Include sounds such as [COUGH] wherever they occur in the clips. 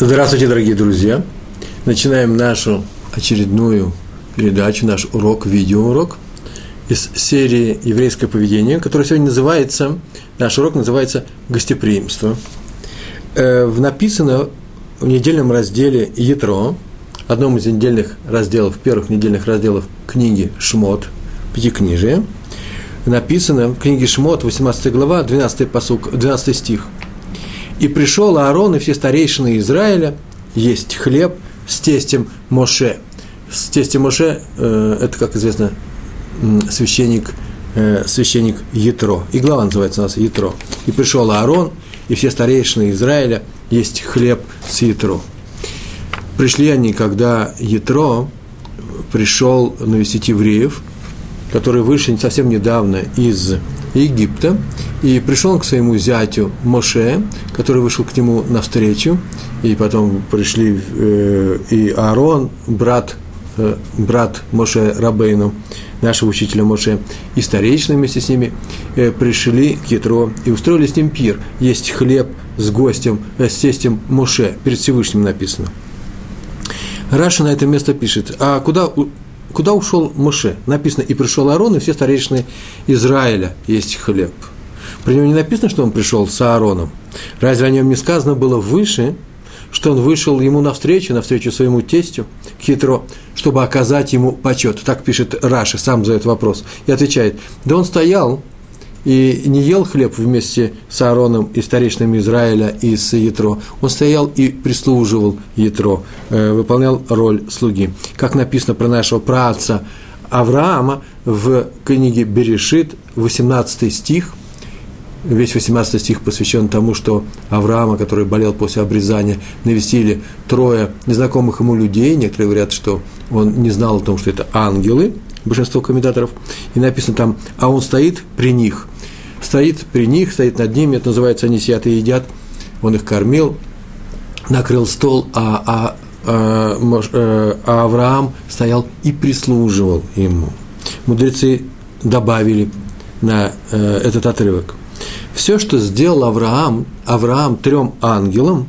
Здравствуйте, дорогие друзья! Начинаем нашу очередную передачу, наш урок, видеоурок из серии «Еврейское поведение», который сегодня называется, наш урок называется «Гостеприимство». Э, написано в недельном разделе «Ятро», одном из недельных разделов, первых недельных разделов книги «Шмот», Пятикнижие, написано в книге «Шмот», 18 глава, 12, посук, 12 стих – и пришел Аарон и все старейшины Израиля есть хлеб с тестем Моше. С тестем Моше, э, это, как известно, священник, э, священник Ятро. И глава называется у нас Ятро. И пришел Аарон и все старейшины Израиля есть хлеб с Ятро. Пришли они, когда Ятро пришел навестить евреев, которые вышли совсем недавно из Египта, и пришел он к своему зятю Моше, который вышел к нему навстречу, и потом пришли э, и Аарон, брат, э, брат Моше Рабейну, нашего учителя Моше, и старейшины вместе с ними э, пришли к Ятро и устроили с ним пир. Есть хлеб с гостем, э, с тестем Моше, перед Всевышним написано. Раша на это место пишет, а куда куда ушел Моше? Написано, и пришел Аарон, и все старейшины Израиля есть хлеб. При нем не написано, что он пришел с Аароном. Разве о нем не сказано было выше, что он вышел ему навстречу, навстречу своему тестю, хитро, чтобы оказать ему почет. Так пишет Раши, сам задает вопрос. И отвечает, да он стоял и не ел хлеб вместе с Аароном и старейшинами Израиля и с Ятро. Он стоял и прислуживал Ятро, э, выполнял роль слуги. Как написано про нашего праотца Авраама в книге Берешит, 18 стих, весь 18 стих посвящен тому, что Авраама, который болел после обрезания, навестили трое незнакомых ему людей. Некоторые говорят, что он не знал о том, что это ангелы – большинство комментаторов, и написано там, а он стоит при них, стоит при них, стоит над ними, это называется, они сидят и едят, он их кормил, накрыл стол, а, а, а, э, а Авраам стоял и прислуживал ему. Мудрецы добавили на э, этот отрывок. Все, что сделал Авраам, Авраам трем ангелам,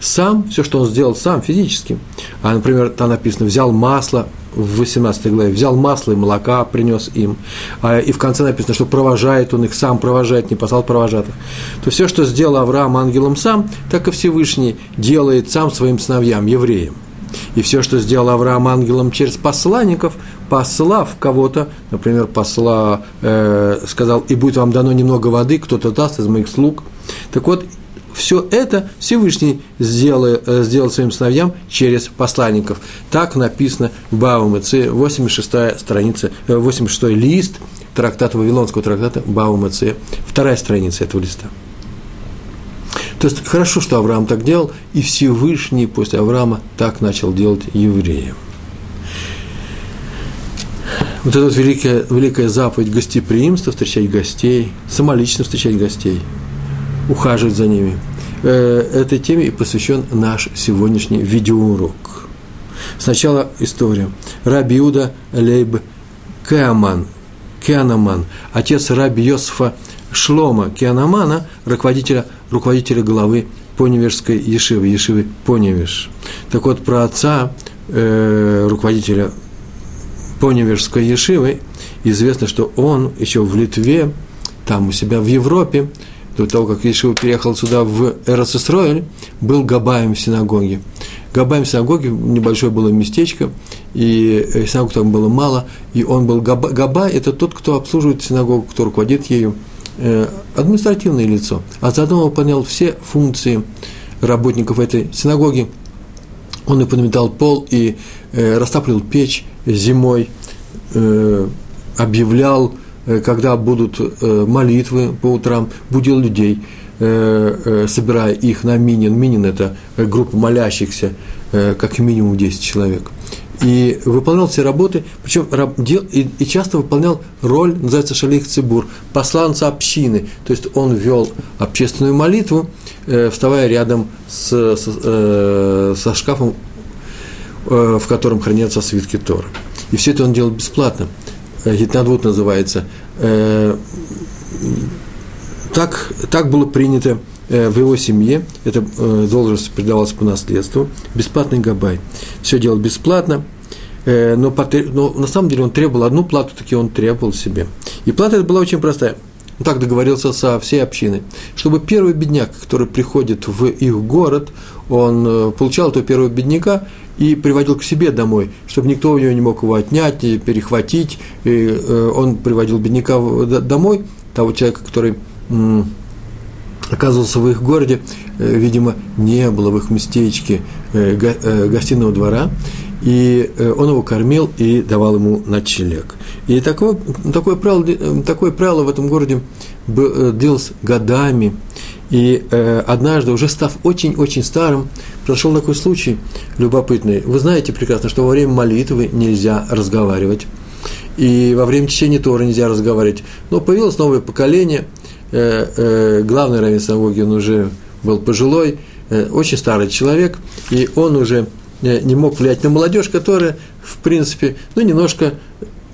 сам, все, что он сделал сам физически, а, например, там написано, взял масло, в 18 главе, взял масло и молока, принес им, а, и в конце написано, что провожает он их, сам провожает, не послал провожатых, то все, что сделал Авраам ангелом сам, так и Всевышний делает сам своим сыновьям, евреям. И все, что сделал Авраам ангелом через посланников, послав кого-то, например, посла, э, сказал, и будет вам дано немного воды, кто-то даст из моих слуг. Так вот, все это Всевышний сделал, э, сделал своим сыновьям через посланников. Так написано в Баумэце, 86 страница, 86 э, лист трактата, Вавилонского трактата Баумэце, вторая страница этого листа. То есть хорошо, что Авраам так делал, и Всевышний после Авраама так начал делать евреям. Вот эта вот великая, великая заповедь гостеприимства, встречать гостей, самолично встречать гостей – ухаживать за ними. Э, этой теме и посвящен наш сегодняшний видеоурок. Сначала история. Рабиуда Лейб Кеаман, Кеанаман, отец Раби Йосифа Шлома Кеанамана, руководителя, руководителя главы Поневежской Ешивы, Ешивы Поневеж. Так вот, про отца, э, руководителя Поневежской Ешивы, известно, что он еще в Литве, там у себя в Европе, до того, как Ишива переехал сюда, в Эрцисроэль, был Габаем в синагоге. Габаем в синагоге, небольшое было местечко, и э, синагог там было мало, и он был Габа, Габа – это тот, кто обслуживает синагогу, кто руководит ею, э, административное лицо. А заодно он выполнял все функции работников этой синагоги. Он и подметал пол, и э, растапливал печь зимой, э, объявлял когда будут э, молитвы по утрам, будил людей, э, собирая их на минин. Минин – это группа молящихся, как минимум 10 человек. И выполнял все работы, причем и, часто выполнял роль, называется шалих цибур, посланца общины. То есть он вел общественную молитву, вставая рядом с, с, со шкафом, в котором хранятся свитки Тора. И все это он делал бесплатно. Гитнадвуд называется. Э, так, так было принято э, в его семье, эта э, должность передавалась по наследству, бесплатный габай. Все делал бесплатно, но, но на самом деле он требовал одну плату, таки он требовал себе. И плата была очень простая. Он так договорился со всей общиной, чтобы первый бедняк, который приходит в их город, он получал этого первого бедняка и приводил к себе домой, чтобы никто у него не мог его отнять, перехватить. И он приводил бедняка домой, того человека, который оказывался в их городе, э, видимо, не было в их местечке э, э, гостиного двора, и он его кормил и давал ему ночлег. И такое, такое, правило, такое правило в этом городе длилось годами, и однажды, уже став очень-очень старым, произошел такой случай любопытный. Вы знаете прекрасно, что во время молитвы нельзя разговаривать, и во время чтения Тора нельзя разговаривать. Но появилось новое поколение – э, э, главный раввин синагоги, он уже был пожилой, э, очень старый человек, и он уже э, не мог влиять на молодежь, которая, в принципе, ну, немножко,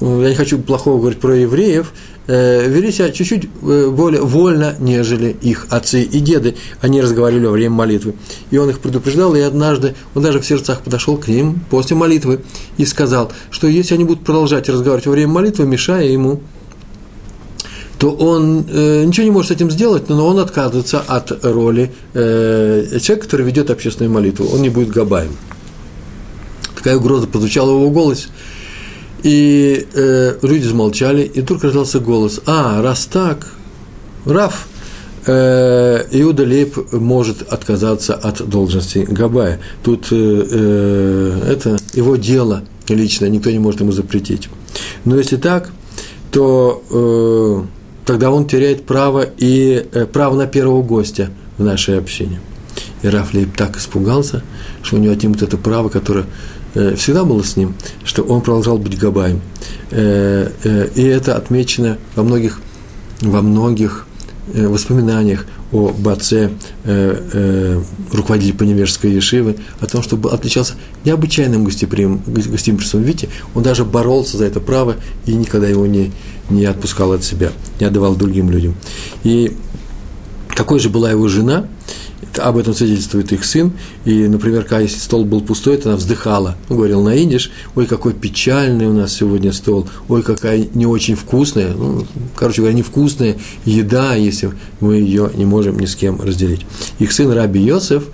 э, я не хочу плохого говорить про евреев, э, вели себя чуть-чуть э, более вольно, нежели их отцы и деды. Они разговаривали во время молитвы. И он их предупреждал, и однажды он даже в сердцах подошел к ним после молитвы и сказал, что если они будут продолжать разговаривать во время молитвы, мешая ему то он э, ничего не может с этим сделать, но он отказывается от роли э, человека, который ведет общественную молитву. Он не будет габаем. Такая угроза прозвучала в его голосе. И э, люди замолчали, и вдруг раздался голос. А, раз так, Раф, э, Иуда Лейб может отказаться от должности Габая. Тут э, э, это его дело лично, никто не может ему запретить. Но если так, то э, тогда он теряет право и э, право на первого гостя в нашей общине. И Рафлейб так испугался, что у него отнимут это право, которое всегда было с ним, что он продолжал быть габаем. Э, и это отмечено во многих, во многих воспоминаниях о Баце, руководителе Поневежской Ешивы, о том, что отличался необычайным гостеприимством. Видите, он даже боролся за это право и никогда его не, не отпускал от себя, не отдавал другим людям. И такой же была его жена, об этом свидетельствует их сын, и, например, когда если стол был пустой, то она вздыхала, говорил на идиш, ой, какой печальный у нас сегодня стол, ой, какая не очень вкусная, ну, короче говоря, невкусная еда, если мы ее не можем ни с кем разделить. Их сын Раби Йосеф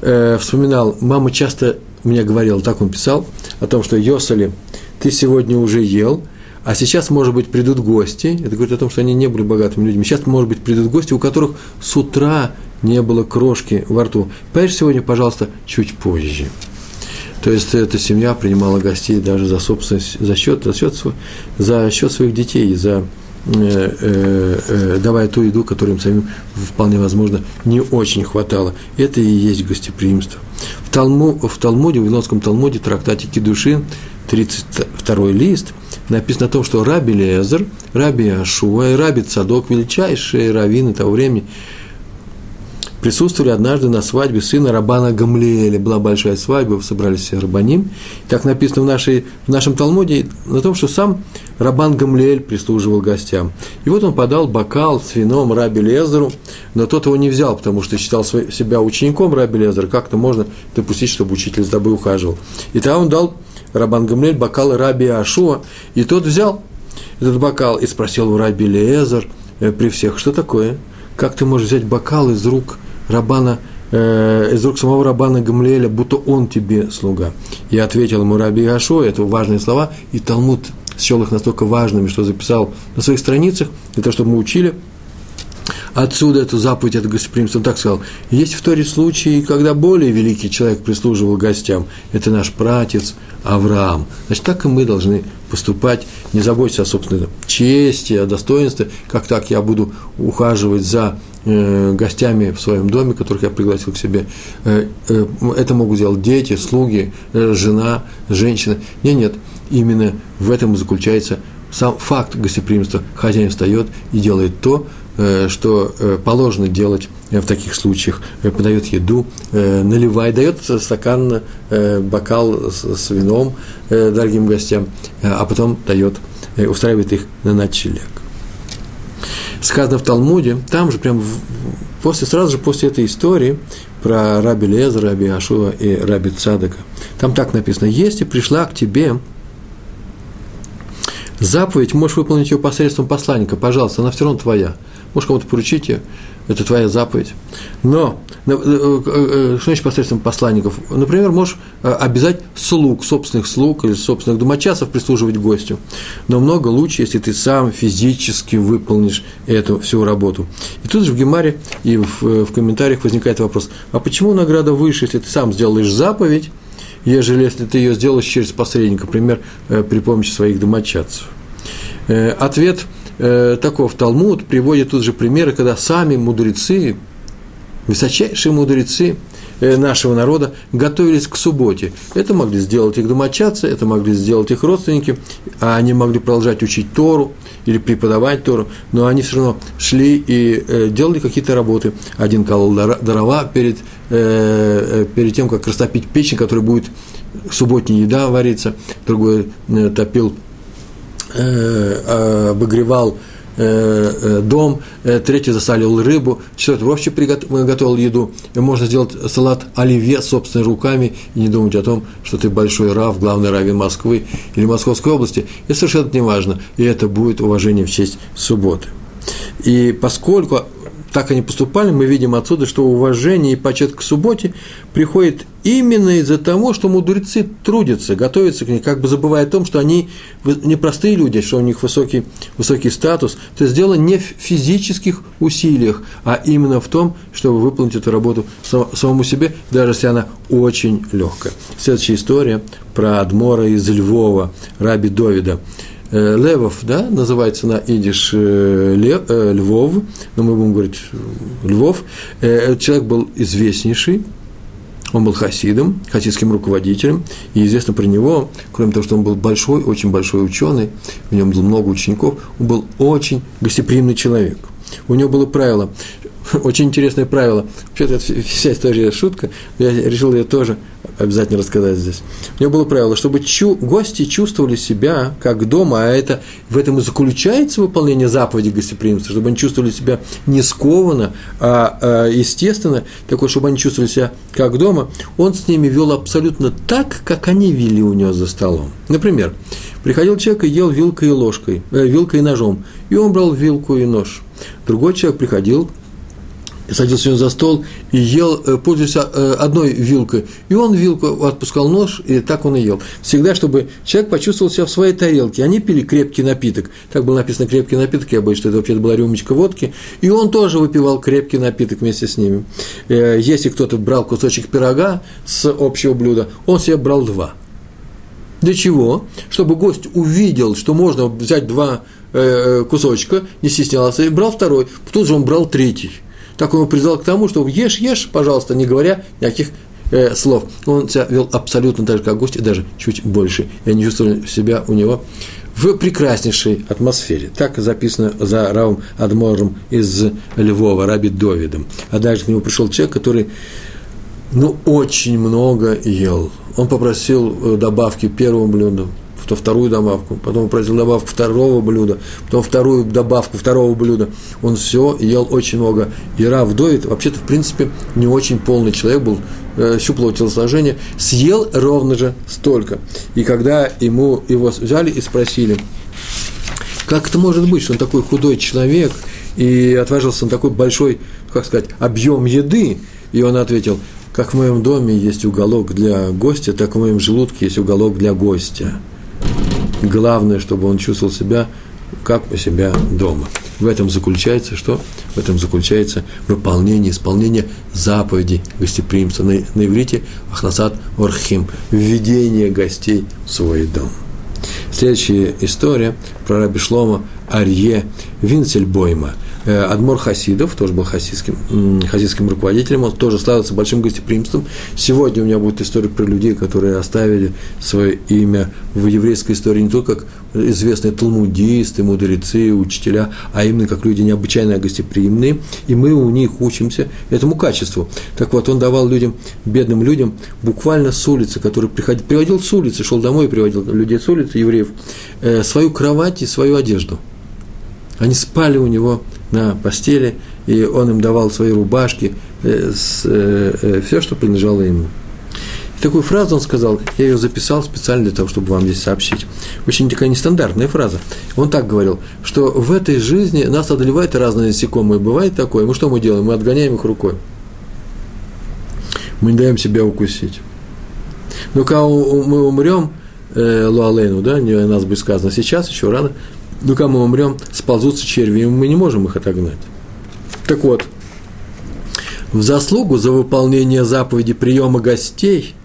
э, вспоминал, мама часто мне говорила, так он писал, о том, что Йосали, ты сегодня уже ел, а сейчас, может быть, придут гости, это говорит о том, что они не были богатыми людьми, сейчас, может быть, придут гости, у которых с утра не было крошки во рту. Поешь сегодня, пожалуйста, чуть позже. То есть эта семья принимала гостей даже за собственность, за счет, за счет, за счет своих детей, за, э, э, э, давая ту еду, которую им самим вполне возможно не очень хватало. Это и есть гостеприимство. В, Талму, в Талмуде, в Винонском Талмуде, трактате Кедушин, 32 лист, написано о том, что Раби Лезер, Раби Ашуа и Раби Цадок, величайшие раввины того времени, присутствовали однажды на свадьбе сына Рабана Гамлиэля. Была большая свадьба, собрались все рабаним. Так написано в, нашей, в нашем Талмуде на том, что сам Рабан Гамлиэль прислуживал гостям. И вот он подал бокал с вином Раби Лезеру, но тот его не взял, потому что считал себя учеником Раби Лезера. Как-то можно допустить, чтобы учитель с тобой ухаживал. И тогда он дал Рабан Гамлиэль бокал Раби Ашуа, и тот взял этот бокал и спросил у Раби Лезер э, при всех, что такое? Как ты можешь взять бокал из рук Рабана, э, из рук самого Рабана Гамлиэля, будто он тебе слуга. Я ответил ему Раби Ашо, это важные слова, и Талмуд счел их настолько важными, что записал на своих страницах, для того, чтобы мы учили. Отсюда эту заповедь, это гостеприимство, он так сказал. Есть в Торе случаи, когда более великий человек прислуживал гостям. Это наш пратец Авраам. Значит, так и мы должны поступать. Не заботьтесь о собственной чести, о достоинстве. Как так я буду ухаживать за гостями в своем доме, которых я пригласил к себе. Э, э, это могут делать дети, слуги, жена, женщина. Нет, нет, именно в этом заключается сам факт гостеприимства. Хозяин встает и делает то, что положено делать в таких случаях. Подает еду, наливает, дает стакан, бокал с вином дорогим гостям, а потом дает, устраивает их на ночлег сказано в Талмуде, там же прям после, сразу же после этой истории про раби Леза, раби Ашуа и раби Цадыка, там так написано, если пришла к тебе заповедь, можешь выполнить ее посредством посланника, пожалуйста, она все равно твоя. Можешь кому-то поручить ее, это твоя заповедь. Но, э, э, э, что значит посредством посланников? Например, можешь обязать слуг, собственных слуг или собственных домочадцев прислуживать гостю. Но много лучше, если ты сам физически выполнишь эту всю работу. И тут же в Гемаре и в, в комментариях возникает вопрос, а почему награда выше, если ты сам сделаешь заповедь, ежели если ты ее сделаешь через посредника, например, при помощи своих домочадцев? Ответ – э, таков Талмуд приводит тут же примеры, когда сами мудрецы, высочайшие мудрецы э, нашего народа готовились к субботе. Это могли сделать их домочадцы, это могли сделать их родственники, а они могли продолжать учить Тору или преподавать Тору, но они все равно шли и э, делали какие-то работы. Один колол дрова перед, перед тем, как растопить печень, которая будет субботняя еда вариться, другой топил обогревал э, э, дом, третий засалил рыбу, четвертый вообще приготовил еду. Можно сделать салат оливье собственными руками и не думать о том, что ты большой рав, главный раввин Москвы или Московской области. И совершенно не важно. И это будет уважение в честь субботы. И поскольку так они поступали, мы видим отсюда, что уважение и почет к субботе приходит именно из-за того, что мудрецы трудятся, готовятся к ней, как бы забывая о том, что они не простые люди, что у них высокий, высокий статус. То есть дело не в физических усилиях, а именно в том, чтобы выполнить эту работу самому себе, даже если она очень легкая. Следующая история про Адмора из Львова, раби Довида. Э, Левов, да, называется на идиш э, Лев, э, Львов, но мы будем говорить Львов. Человек был известнейший, он был хасидом, хасидским руководителем, и известно про него, кроме того, что он был большой, очень большой ученый, в нем было много учеников, он был очень гостеприимный человек. У него было правило, [LAUGHS] очень интересное правило. Вообще-то вся история шутка, я решил ее тоже обязательно рассказать здесь. У него было правило, чтобы чу, гости чувствовали себя как дома, а это в этом и заключается выполнение заповеди гостеприимства, чтобы они чувствовали себя не скованно, а, а естественно, такое, чтобы они чувствовали себя как дома. Он с ними вел абсолютно так, как они вели у него за столом. Например, приходил человек и ел вилкой и ложкой, э, вилкой и ножом, и он брал вилку и нож. Другой человек приходил, садился за стол и ел, э, пользуясь э, одной вилкой. И он вилку отпускал нож, и так он и ел. Всегда, чтобы человек почувствовал себя в своей тарелке. Они пили крепкий напиток. Так было написано крепкий напиток, я боюсь, что это вообще была рюмочка водки. И он тоже выпивал крепкий напиток вместе с ними. Э, если кто-то брал кусочек пирога с общего блюда, он себе брал два. Для чего? Чтобы гость увидел, что можно взять два кусочка, не стеснялся, и брал второй. Тут же он брал третий так он его призвал к тому, что ешь, ешь, пожалуйста, не говоря никаких э, слов. Он себя вел абсолютно так же, как гость, и даже чуть больше. Я не чувствовал себя у него в прекраснейшей атмосфере. Так записано за Равом Адмором из Львова, Раби Довидом. А дальше к нему пришел человек, который ну, очень много ел. Он попросил э, добавки первому блюду, то вторую добавку, потом просил добавку второго блюда, потом вторую добавку второго блюда. Он все ел очень много. И Рав вообще-то, в принципе, не очень полный человек был, э, щуплого телосложения, съел ровно же столько. И когда ему его взяли и спросили, как это может быть, что он такой худой человек и отважился на такой большой, как сказать, объем еды, и он ответил, как в моем доме есть уголок для гостя, так в моем желудке есть уголок для гостя. Главное, чтобы он чувствовал себя как у себя дома. В этом заключается что? В этом заключается выполнение, исполнение заповеди гостеприимства. На, на иврите Ахнасад Орхим – введение гостей в свой дом. Следующая история про Раби Шлома Арье Винцельбойма – Адмор Хасидов, тоже был хасидским, хасидским руководителем, он тоже славился большим гостеприимством. Сегодня у меня будет история про людей, которые оставили свое имя в еврейской истории не только как известные талмудисты, мудрецы, учителя, а именно как люди необычайно гостеприимные, и мы у них учимся этому качеству. Так вот, он давал людям, бедным людям, буквально с улицы, который приходил, приводил с улицы, шел домой, приводил людей с улицы, евреев, э, свою кровать и свою одежду. Они спали у него на постели, и он им давал свои рубашки, э, с, э, э, все, что принадлежало ему. И такую фразу он сказал, я ее записал специально для того, чтобы вам здесь сообщить. Очень такая нестандартная фраза. Он так говорил, что в этой жизни нас одолевают разные насекомые. Бывает такое, мы что мы делаем? Мы отгоняем их рукой. Мы не даем себя укусить. Но когда мы умрем, э, Луалейну, да, не нас будет сказано сейчас, еще рано, когда мы умрем, сползутся черви, и мы не можем их отогнать. Так вот, в заслугу за выполнение заповеди приема гостей –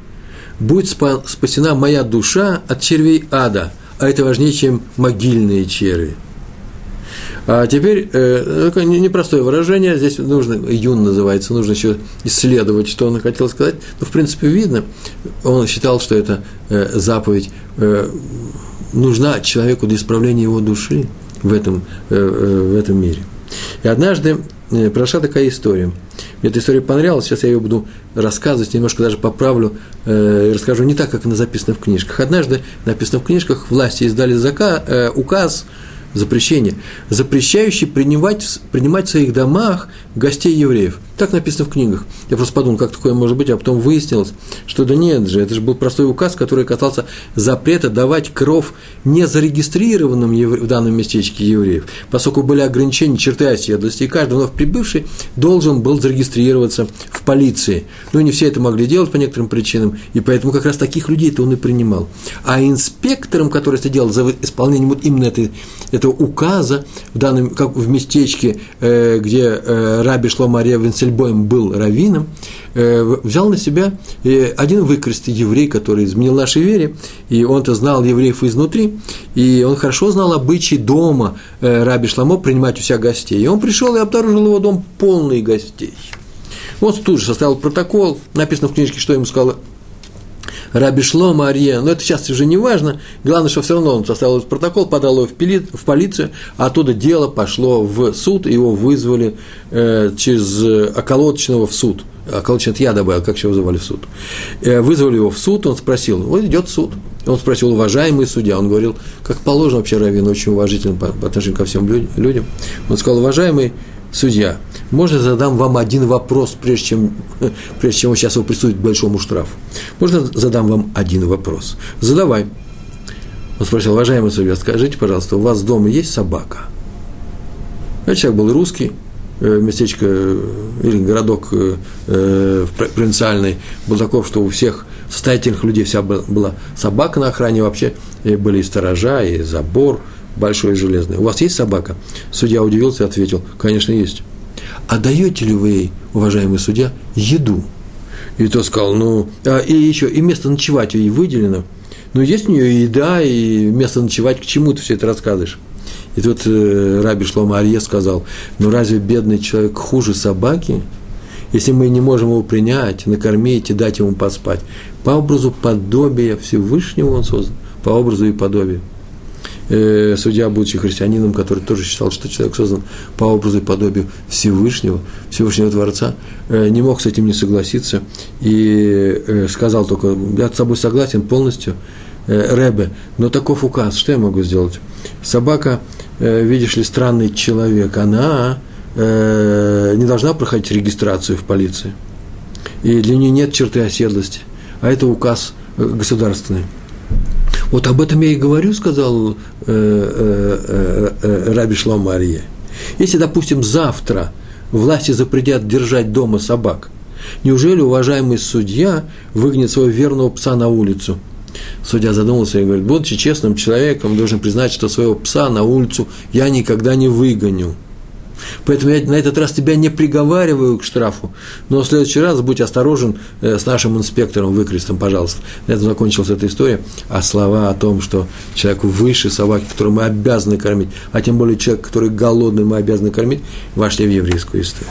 будет спасена моя душа от червей ада, а это важнее, чем могильные черви. А теперь, э, непростое выражение, здесь нужно, Юн называется, нужно еще исследовать, что он хотел сказать. Но, в принципе, видно, он считал, что эта э, заповедь э, нужна человеку для исправления его души в этом, э, э, в этом мире. И однажды э, прошла такая история – мне эта история понравилась, сейчас я ее буду рассказывать, немножко даже поправлю, э, расскажу не так, как она записана в книжках. Однажды написано в книжках, власти издали зака, э, указ, запрещение, запрещающий принимать, принимать в своих домах гостей евреев. Так написано в книгах. Я просто подумал, как такое может быть, а потом выяснилось, что да нет же, это же был простой указ, который касался запрета давать кров незарегистрированным в данном местечке евреев, поскольку были ограничения черты оседлости, и каждый вновь прибывший должен был зарегистрироваться в полиции. Но не все это могли делать по некоторым причинам, и поэтому как раз таких людей-то он и принимал. А инспектором, который следил за исполнением вот именно этой, этого указа, в данном, как в местечке, э, где э, Раби Шломария Венсельбоем был раввином, э, взял на себя один выкрестый еврей, который изменил нашей вере, и он-то знал евреев изнутри, и он хорошо знал обычаи дома Раби Шломо принимать у себя гостей. И он пришел и обнаружил его дом полный гостей. Он тут же составил протокол, написано в книжке, что ему сказал Раби Шлома Арье, но это сейчас уже не важно, главное, что все равно он составил протокол, подал его в, пили, в полицию, а оттуда дело пошло в суд, его вызвали э, через околоточного в суд. Околоточный я добавил, как еще вызывали в суд. Э, вызвали его в суд, он спросил, вот идет суд. Он спросил, уважаемый судья, он говорил, как положено вообще Равин, очень уважительно по, по отношению ко всем людям. Он сказал, уважаемый судья, можно задам вам один вопрос, прежде чем, [LAUGHS] прежде чем он сейчас его присудит к большому штрафу? Можно задам вам один вопрос? Задавай. Он спросил, уважаемый судья, скажите, пожалуйста, у вас дома есть собака? Этот человек был русский, э, местечко э, или городок э, провинциальный был таков, что у всех состоятельных людей вся была собака на охране, вообще были и сторожа, и забор большой и железный. У вас есть собака? Судья удивился и ответил, конечно, есть а даете ли вы, уважаемый судья, еду? И тот сказал, ну, а, и еще, и место ночевать ей выделено. Ну, есть у нее еда, и место ночевать, к чему ты все это рассказываешь? И тут э, Раби Шлома Арье сказал, ну разве бедный человек хуже собаки, если мы не можем его принять, накормить и дать ему поспать? По образу подобия Всевышнего он создан, по образу и подобию э, судья, будучи христианином, который тоже считал, что человек создан по образу и подобию Всевышнего, Всевышнего Творца, э, не мог с этим не согласиться и э, сказал только, я с собой согласен полностью, э, Ребе, но таков указ, что я могу сделать? Собака, видишь ли, странный человек, она не должна проходить регистрацию в полиции, и для нее нет черты оседлости, а это указ государственный. Вот об этом я и говорю, сказал э, э, э, Раби Шлом Мария. Если, допустим, завтра власти запретят держать дома собак, неужели уважаемый судья выгонит своего верного пса на улицу? Судья задумался и говорит, будучи честным человеком, должен признать, что своего пса на улицу я никогда не выгоню – Поэтому я на этот раз тебя не приговариваю к штрафу, но в следующий раз будь осторожен э, с нашим инспектором выкрестом, пожалуйста. На этом закончилась эта история. А слова о том, что человеку выше собаки, которую мы обязаны кормить, а тем более человек, который голодный, мы обязаны кормить, вошли в еврейскую историю.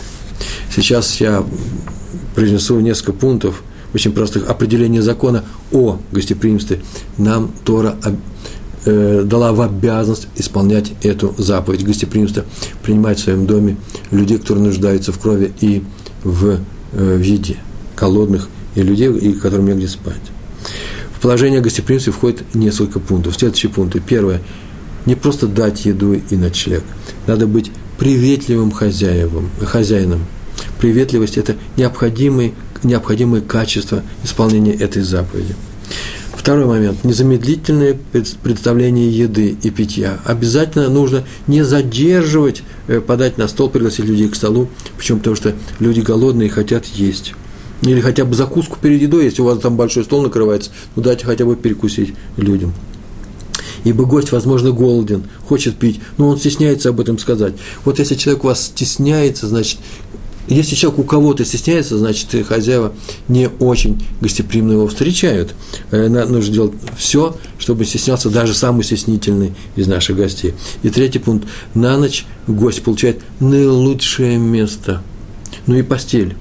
Сейчас я произнесу несколько пунктов, очень простых определения закона о гостеприимстве. Нам Тора э, дала в обязанность исполнять эту заповедь гостеприимства, принимать в своем доме людей, которые нуждаются в крови и в, э, в еде, голодных и людей, и которым негде спать. В положение гостеприимства входит несколько пунктов. Следующие пункты. Первое. Не просто дать еду и ночлег. Надо быть приветливым хозяевам, хозяином. Приветливость – это необходимый, необходимое качество исполнения этой заповеди. Второй момент. Незамедлительное представление еды и питья. Обязательно нужно не задерживать, э, подать на стол, пригласить людей к столу. Почему? Потому что люди голодные и хотят есть. Или хотя бы закуску перед едой, если у вас там большой стол накрывается, ну дайте хотя бы перекусить людям. Ибо гость, возможно, голоден, хочет пить, но он стесняется об этом сказать. Вот если человек у вас стесняется, значит, если человек у кого-то стесняется, значит, хозяева не очень гостеприимно его встречают. Э, нужно делать все, чтобы стеснялся даже самый стеснительный из наших гостей. И третий пункт. На ночь гость получает наилучшее место. Ну и постель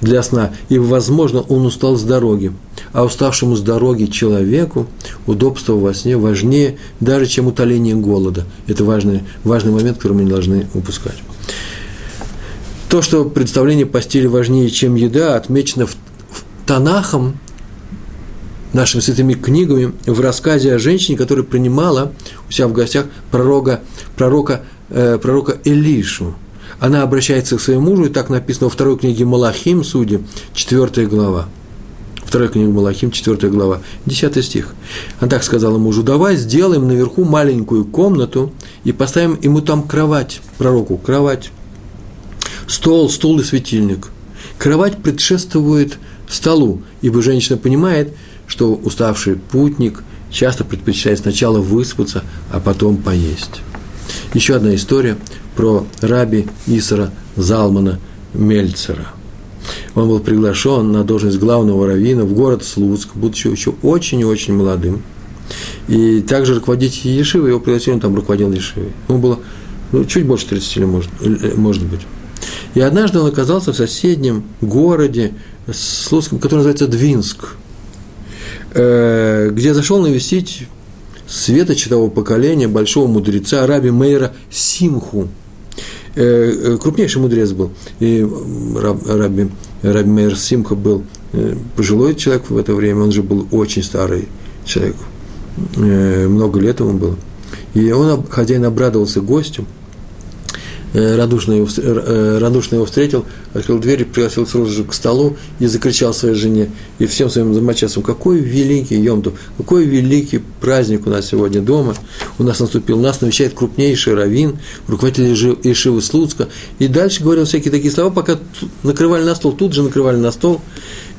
для сна, и, возможно, он устал с дороги. А уставшему с дороги человеку удобство во сне важнее даже, чем утоление голода. Это важный, важный момент, который мы не должны упускать. То, что представление постели важнее, чем еда, отмечено в, в Танахом, нашими святыми книгами, в рассказе о женщине, которая принимала у себя в гостях пророка, пророка, э, пророка Элишу – она обращается к своему мужу, и так написано во второй книге Малахим, судьи, 4 глава. Вторая книга Малахим, 4 глава, 10 стих. Она так сказала мужу, давай сделаем наверху маленькую комнату и поставим ему там кровать, пророку, кровать, стол, стул и светильник. Кровать предшествует столу, ибо женщина понимает, что уставший путник часто предпочитает сначала выспаться, а потом поесть. Еще одна история про раби Исара Залмана Мельцера. Он был приглашен на должность главного раввина в город Слуцк, будучи еще очень и очень молодым. И также руководить Ешивой, его пригласили, он там руководил Ешивой. Ему было ну, чуть больше 30 лет, может, может быть. И однажды он оказался в соседнем городе Слуцком, который называется Двинск, э, где зашел навестить светочатого поколения большого мудреца Раби Мейра Симху – Э, э, крупнейший мудрец был. И раб, Раби, Раби Мейер Симха был пожилой человек в это время, он же был очень старый человек, много лет ему было. И он, хозяин обрадовался гостю, радушно его, э, радушно его встретил, открыл дверь, пригласил сразу же к столу и закричал своей жене и всем своим домочадцам, какой великий Йомту, какой великий праздник у нас сегодня дома, у нас наступил, нас навещает крупнейший раввин, руководитель Ишивы Слуцка, и дальше говорил всякие такие слова, пока накрывали на стол, тут же накрывали на стол,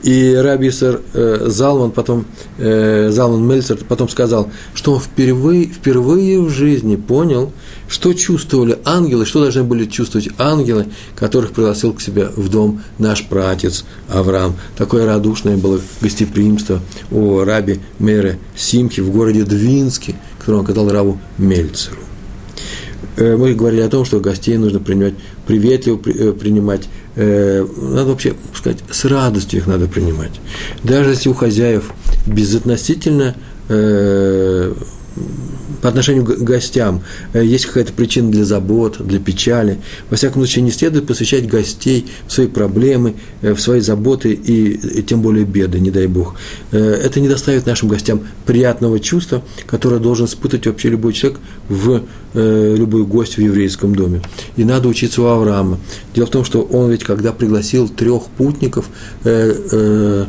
и Раби Сэр э, Залман потом, э, Залман Мельцер потом сказал, что он впервые, впервые в жизни понял, что чувствовали ангелы, что должны были чувствовать ангелы, которых пригласил к себе в дом наш пратец Авраам. Такое радушное было гостеприимство у раби Меры Симхи в городе Двинске, который он оказал Раву Мельцеру. Э, мы говорили о том, что гостей нужно принимать приветливо э, принимать, надо вообще сказать, с радостью их надо принимать. Даже если у хозяев безотносительно по отношению к гостям э, есть какая-то причина для забот, для печали. Во всяком случае, не следует посвящать гостей в свои проблемы, э, в свои заботы и, и тем более беды, не дай Бог. Э, это не доставит нашим гостям приятного чувства, которое должен испытывать вообще любой человек в любой гость в еврейском доме. И надо учиться у Авраама. Дело в том, что он ведь, когда пригласил трех путников, которые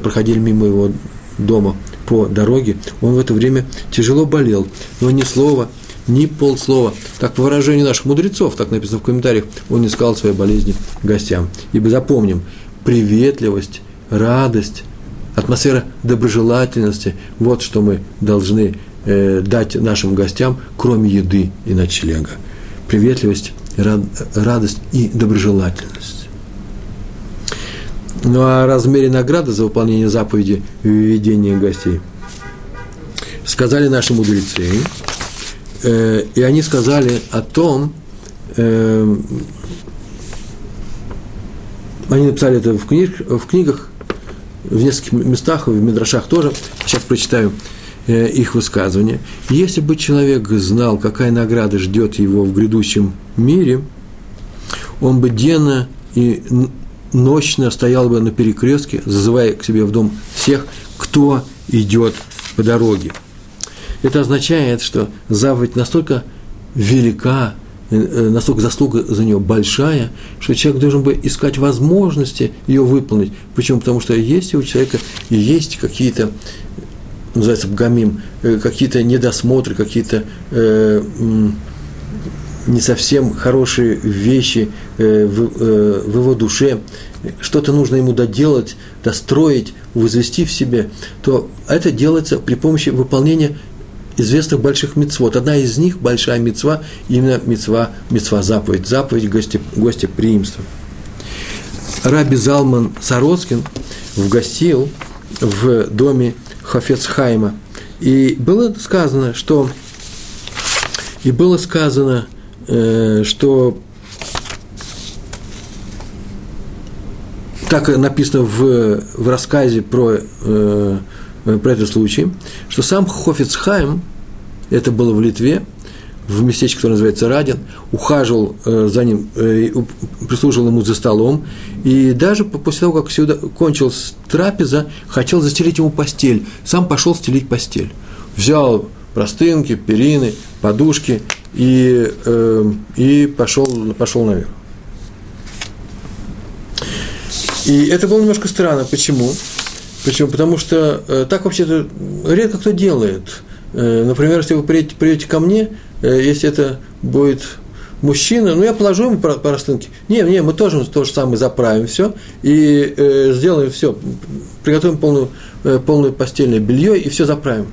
проходили мимо его дома по дороге, он в это время тяжело болел, но ни слова, ни полслова. Так по выражению наших мудрецов, так написано в комментариях, он не сказал своей болезни гостям. Ибо запомним, приветливость, радость, атмосфера доброжелательности – вот что мы должны э, дать нашим гостям, кроме еды и ночлега. Приветливость, рад, радость и доброжелательность. Ну а о размере награды за выполнение заповеди введения гостей сказали наши мудрецы, э, и они сказали о том, э, они написали это в, книг, в книгах, в нескольких местах, в Мидрашах тоже, сейчас прочитаю э, их высказывания. Если бы человек знал, какая награда ждет его в грядущем мире, он бы денно и ночно стоял бы на перекрестке, зазывая к себе в дом всех, кто идет по дороге. Это означает, что заповедь настолько велика, настолько заслуга за нее большая, что человек должен бы искать возможности ее выполнить. Почему? Потому что есть у человека и есть какие-то называется бгамим, какие-то недосмотры, какие-то э, не совсем хорошие вещи э, в, э, в его душе, что-то нужно ему доделать, достроить, возвести в себе, то это делается при помощи выполнения известных больших мецвод. Одна из них, большая мецва, именно мецва, мецва заповедь, заповедь гости, гостеприимства. Раби Залман Сароцкин вгостил в доме Хафецхайма. И было сказано, что и было сказано, что так написано в, в рассказе про, э, про этот случай, что сам Хофицхайм, это было в Литве, в местечке, которое называется Радин, ухаживал э, за ним, э, прислуживал ему за столом, и даже после того, как сюда кончилась трапеза, хотел застелить ему постель, сам пошел стелить постель. Взял простынки, перины, подушки и, э, и пошел, пошел наверх. И это было немножко странно. Почему? Почему? Потому что э, так вообще-то редко кто делает. Э, например, если вы придете, придете ко мне, э, если это будет мужчина, ну я положу ему простынки. Не, не, мы тоже то же самое заправим все и э, сделаем все, приготовим полную, э, полное постельное белье и все заправим.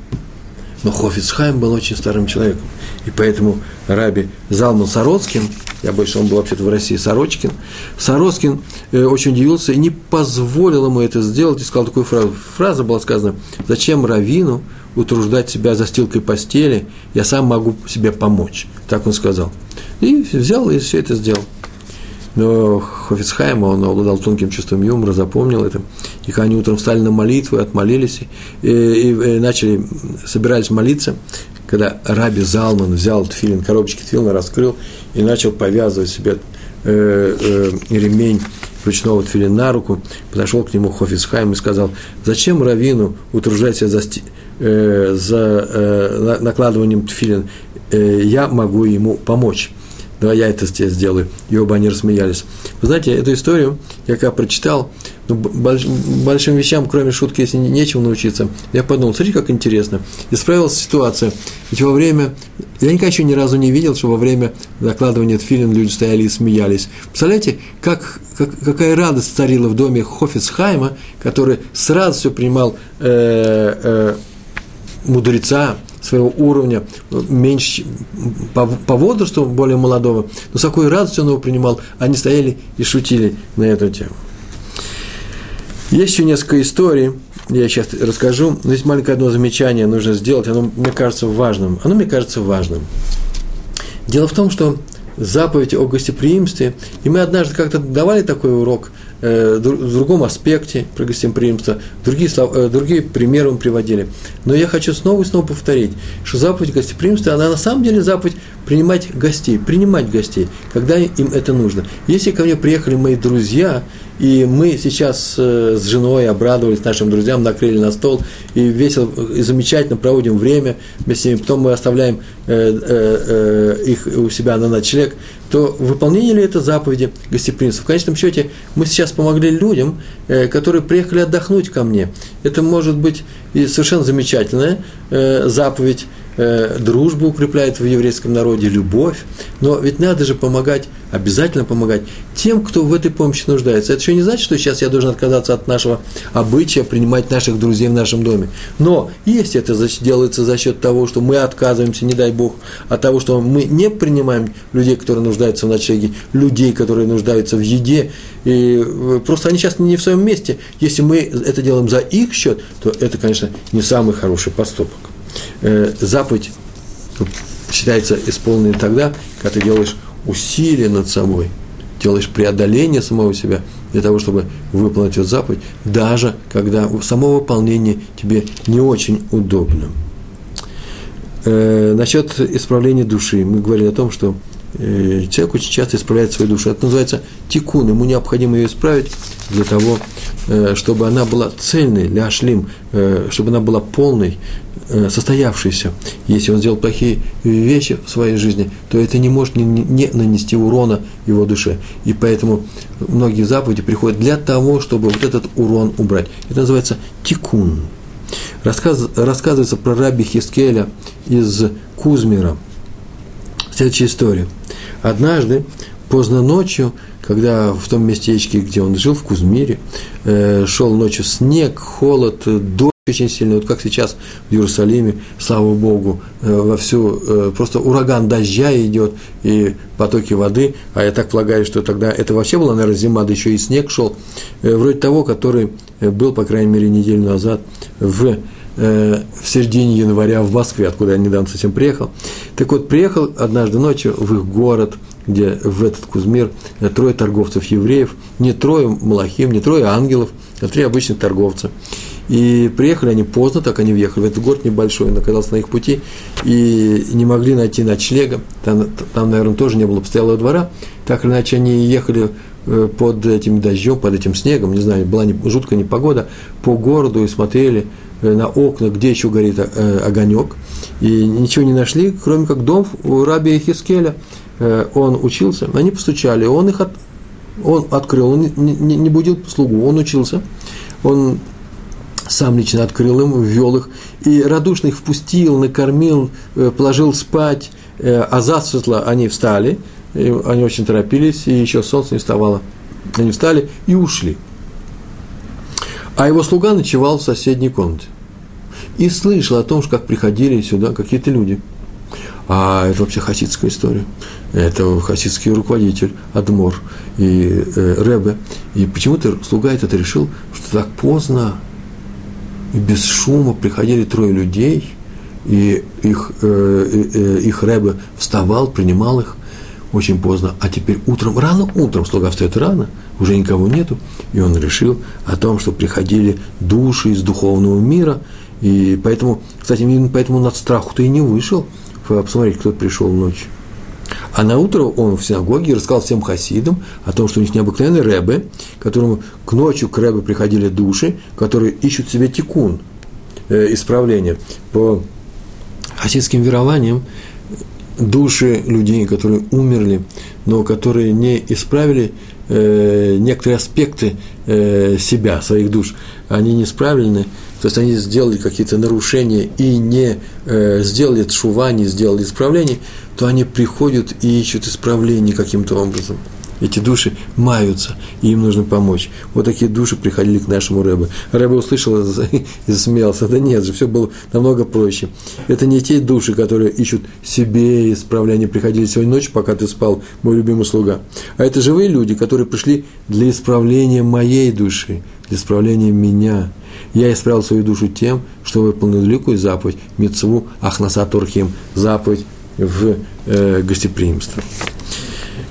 Но Хофицхайм был очень старым человеком. И поэтому раби Залман Сороцкин, я больше, он был вообще-то в России Сорочкин, Сороцкин э, очень удивился и не позволил ему это сделать, и сказал такую фразу. Фраза была сказана, зачем равину утруждать себя застилкой постели, я сам могу себе помочь. Так он сказал. И взял и все это сделал. Но Хофицхайм, он обладал тонким чувством юмора, запомнил это. И когда они утром встали на молитву, отмолились, и, и, и начали, собирались молиться, когда Раби Залман взял тфилин, коробочки тфилина, раскрыл и начал повязывать себе э, э, ремень ручного тфилина на руку, подошел к нему Хофицхайм и сказал, зачем Равину утруждать себя за, э, за э, накладыванием тфилин, э, я могу ему помочь давай я это здесь сделаю. И оба они рассмеялись. Вы знаете, эту историю я когда прочитал, ну, больш, большим вещам, кроме шутки, если нечего научиться, я подумал, смотрите, как интересно. Исправилась ситуация. Ведь во время, я никогда еще ни разу не видел, что во время закладывания филин люди стояли и смеялись. Представляете, как, как, какая радость царила в доме Хофицхайма, который сразу все принимал э, э, мудреца, своего уровня, меньше по, по возрасту более молодого, но с какой радостью он его принимал, они стояли и шутили на эту тему. Есть еще несколько историй, я сейчас расскажу, но есть маленькое одно замечание нужно сделать, оно мне кажется важным. Оно мне кажется важным. Дело в том, что заповедь о гостеприимстве, и мы однажды как-то давали такой урок – в другом аспекте про гостеприимство, другие, э, другие примеры мы приводили. Но я хочу снова и снова повторить, что заповедь гостеприимства, она на самом деле заповедь принимать гостей, принимать гостей, когда им это нужно. Если ко мне приехали мои друзья, и мы сейчас э, с женой обрадовались нашим друзьям, накрыли на стол, и весело и замечательно проводим время вместе с ними, потом мы оставляем их у себя на ночлег, то выполнение ли это заповеди гостеприимства? В конечном счете мы сейчас помогли людям, э, которые приехали отдохнуть ко мне. Это может быть и совершенно замечательная э, заповедь э, дружбу укрепляет в еврейском народе, любовь. Но ведь надо же помогать, обязательно помогать тем, кто в этой помощи нуждается. Это еще не значит, что сейчас я должен отказаться от нашего обычая принимать наших друзей в нашем доме. Но если это делается за счет того, что мы отказываемся, не дай Бог, от того, что мы не принимаем людей, которые нуждаются в ночлеге, людей, которые нуждаются в еде, и э, просто они сейчас не в своем месте. Если мы это делаем за их счет, то это, конечно, не самый хороший поступок. Э, заповедь считается исполненной тогда, когда ты делаешь усилие над собой, делаешь преодоление самого себя для того, чтобы выполнить эту заповедь, даже когда само выполнение тебе не очень удобно. Э, насчет исправления души. Мы говорили о том, что человек очень часто исправляет свою душу. Это называется тикун. Ему необходимо ее исправить для того, э, чтобы она была цельной, ляшлим, э, чтобы она была полной, э, состоявшейся. Если он сделал плохие вещи в своей жизни, то это не может не нанести урона его душе. И поэтому многие заповеди приходят для того, чтобы вот этот урон убрать. Это называется тикун. Рассказ, рассказывается про раби Хискеля из Кузмира. Следующая история. Однажды, поздно ночью, когда в том местечке, где он жил, в Кузмире, э, шел ночью снег, холод, дождь очень сильный, вот как сейчас в Иерусалиме, слава Богу, э, во всю, э, просто ураган дождя идет и потоки воды, а я так полагаю, что тогда это вообще была, наверное, зима, да еще и снег шел, э, вроде того, который э, был, по крайней мере, неделю назад в э, в середине января в Москве, откуда я недавно совсем приехал. Так вот, приехал однажды ночью в их город, где в этот Кузмир э, трое торговцев евреев, не трое малахим, не трое ангелов, а три обычных торговца. И приехали они поздно, так они въехали в этот город небольшой, он оказался на их пути, и не могли найти ночлега, там, там наверное, тоже не было постоялого двора, так или иначе они ехали э, под этим дождем, под этим снегом, не знаю, была не, жуткая непогода, по городу и смотрели э, на окна, где еще горит огонек, и ничего не нашли, кроме как дом у раби Хискеля, Э, он учился, они постучали, он их от, он открыл, он не, не, не будил слугу, он учился, он сам лично открыл им, ввел их, и радушно их впустил, накормил, э, положил спать, э, а засветло они встали, они очень торопились, и еще солнце не вставало. Они встали и ушли. А его слуга ночевал в соседней комнате. И слышал о том, как приходили сюда какие-то люди. А это вообще хасидская история это хасидский руководитель, Адмор и э, Ребе. И почему-то слуга этот решил, что так поздно и без шума приходили трое людей, и их, э, э, их Ребе вставал, принимал их очень поздно, а теперь утром, рано утром, слуга встает рано, уже никого нету, и он решил о том, что приходили души из духовного мира, и поэтому, кстати, поэтому над страху-то и не вышел, посмотреть, кто пришел ночью. А на утро он в синагоге рассказал всем хасидам о том, что у них необыкновенный рэбе, которому к ночью к рэбе приходили души, которые ищут себе тикун, э, исправление. По хасидским верованиям души людей, которые умерли, но которые не исправили э, некоторые аспекты э, себя, своих душ, они не исправлены, то есть они сделали какие-то нарушения и не э, сделали шува, не сделали исправление, то они приходят и ищут исправление каким-то образом. Эти души маются, и им нужно помочь. Вот такие души приходили к нашему Рэбе. Рэбе услышал и [LAUGHS] засмеялся. Да нет же, все было намного проще. Это не те души, которые ищут себе исправление, приходили сегодня ночью, пока ты спал, мой любимый слуга. А это живые люди, которые пришли для исправления моей души, для исправления меня. Я исправил свою душу тем, что выполнил великую заповедь, мецву Ахнаса Турхим, заповедь в э, гостеприимство.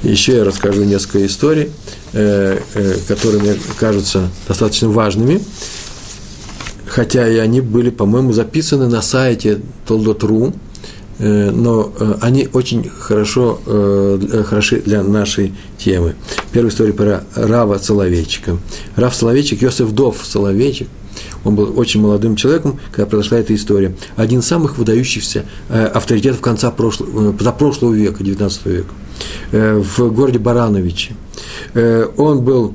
Еще я расскажу несколько историй, э, э, которые мне кажутся достаточно важными, хотя и они были, по-моему, записаны на сайте Толдот.ру, э, но они очень хорошо, хороши для нашей темы. Первая история про Рава Соловейчика. Рав Соловейчик, Йосиф Дов Соловейчик – он был очень молодым человеком, когда произошла эта история. Один из самых выдающихся э, авторитетов конца прошлого, э, позапрошлого века, 19 века, э, в городе Барановиче. Он был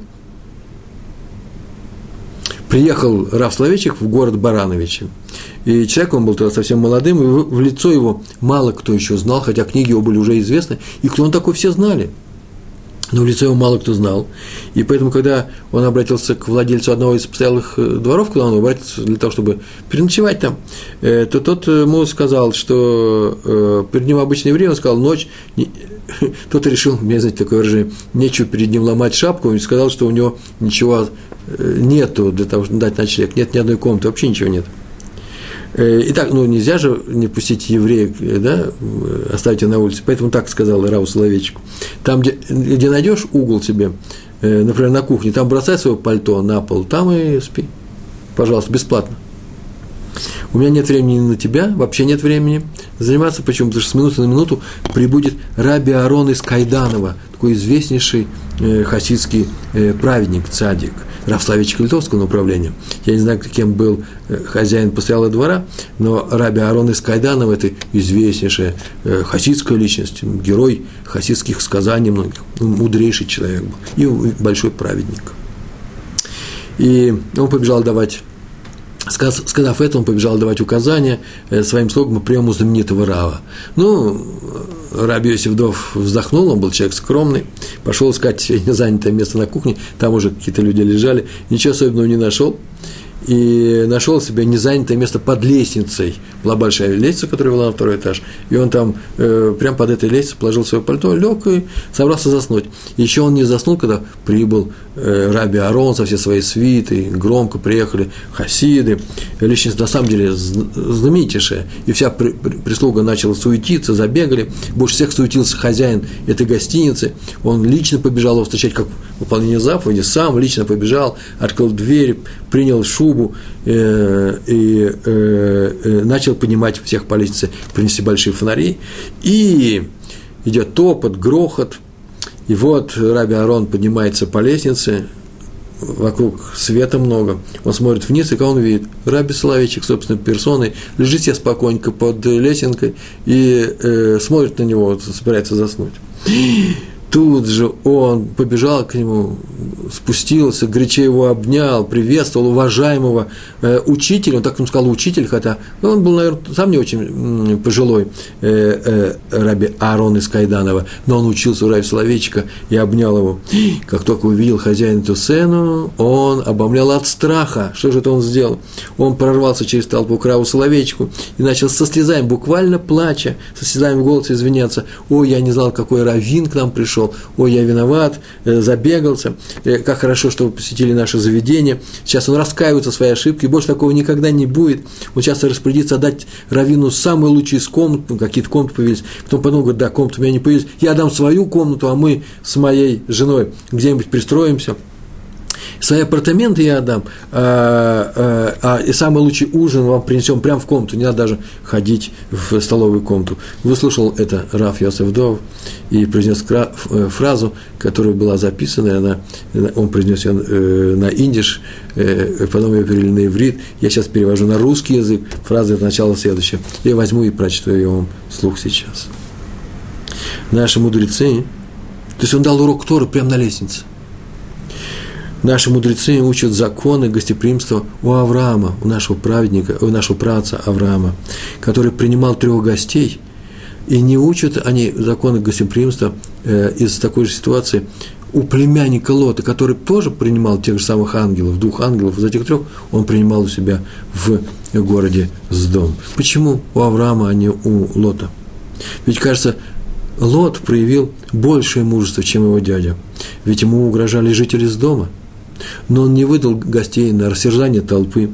приехал Раф Словечек в город Барановичи. И человек, он был тогда совсем молодым, и в лицо его мало кто еще знал, хотя книги его были уже известны, и кто он такой, все знали – но в лицо его мало кто знал. И поэтому, когда он обратился к владельцу одного из постоялых э, дворов, куда он обратился для того, чтобы переночевать там, э, то тот ему сказал, что э, перед ним обычный еврей, он сказал, ночь, [LAUGHS] тот решил, мне знаете такое выражение, нечего перед ним ломать шапку, и сказал, что у него ничего нету для того, чтобы дать ночлег, нет ни одной комнаты, вообще ничего нет. Э, Итак, ну нельзя же не пустить еврея, э, да, оставить его на улице. Поэтому так сказал Рау Соловейчику. Там, где, где найдешь угол себе, э, например, на кухне, там бросай свое пальто на пол, там и спи. Пожалуйста, бесплатно. У меня нет времени на тебя, вообще нет времени. заниматься, почему? Потому что с минуты на минуту прибудет Раби Арон из Кайданова, такой известнейший э, хасидский э, праведник, цадик, Равславич Литовского направления. Я не знаю, кем был э, хозяин постоялого двора, но Раби Арон из Кайданова – это известнейшая э, хасидская личность, герой хасидских сказаний многих, мудрейший человек был и большой праведник. И он побежал давать Сказав это, он побежал давать указания э, своим слугам по приему знаменитого Рава. Ну, Раби Йосифдов вздохнул, он был человек скромный, пошел искать [LAUGHS] занятое место на кухне, там уже какие-то люди лежали, ничего особенного не нашел – и нашел себе незанятое место под лестницей. Была большая лестница, которая вела на второй этаж, и он там э, прямо под этой лестницей положил свое пальто, лег и собрался заснуть. Еще он не заснул, когда прибыл э, Раби Арон со всей своей свитой, громко приехали хасиды, личность на самом деле знаменитейшая, и вся при, при, прислуга начала суетиться, забегали, больше всех суетился хозяин этой гостиницы, он лично побежал его встречать как выполнение заповеди, сам лично побежал, открыл дверь, принял шубу э, и э, э, начал поднимать всех по лестнице, принесли большие фонари, и идет топот, грохот, и вот Раби Арон поднимается по лестнице, вокруг света много, он смотрит вниз, и кого он видит? Раби Соловейчик, собственной персоной, лежит себе спокойненько под лесенкой и э, смотрит на него, собирается заснуть. Тут же он побежал к нему, спустился, горячо его обнял, приветствовал уважаемого э, учителя, он так ему сказал учитель, хотя ну, он был, наверное, сам не очень пожилой э, э, раби Аарон из Кайданова, но он учился у Раби Соловейчика и обнял его. Как только увидел хозяин эту сцену, он обомлял от страха. Что же это он сделал? Он прорвался через толпу к Раву Соловейчику и начал со слезами, буквально плача, со слезами в голосе извиняться. «Ой, я не знал, какой раввин к нам пришел, пришел, ой, я виноват, э, забегался, э, как хорошо, что вы посетили наше заведение. Сейчас он раскаивается в своей ошибке, больше такого никогда не будет. Он часто распорядится отдать Равину самые лучшие из комнат, ну, какие-то комнаты появились. Потом подумал, говорит, да, комнаты у меня не появились, я дам свою комнату, а мы с моей женой где-нибудь пристроимся – Свои апартаменты я отдам, а, а, а, и самый лучший ужин вам принесем прямо в комнату, не надо даже ходить в столовую комнату. Выслушал это Раф Йосеф и произнес э, фразу, которая была записана, она, он произнес ее э, на индиш, э, потом ее перевели на иврит, я сейчас перевожу на русский язык, фраза это начало следующее. Я возьму и прочту ее вам вслух сейчас. Наши мудрецы, то есть он дал урок Торы прямо на лестнице – Наши мудрецы учат законы гостеприимства у Авраама, у нашего праведника, у нашего праца Авраама, который принимал трех гостей, и не учат они законы гостеприимства э, из такой же ситуации у племянника Лота, который тоже принимал тех же самых ангелов, двух ангелов, из этих трех он принимал у себя в городе Сдом. Почему у Авраама, а не у Лота? Ведь, кажется, Лот проявил большее мужество, чем его дядя. Ведь ему угрожали жители с дома – но он не выдал гостей на рассержание толпы,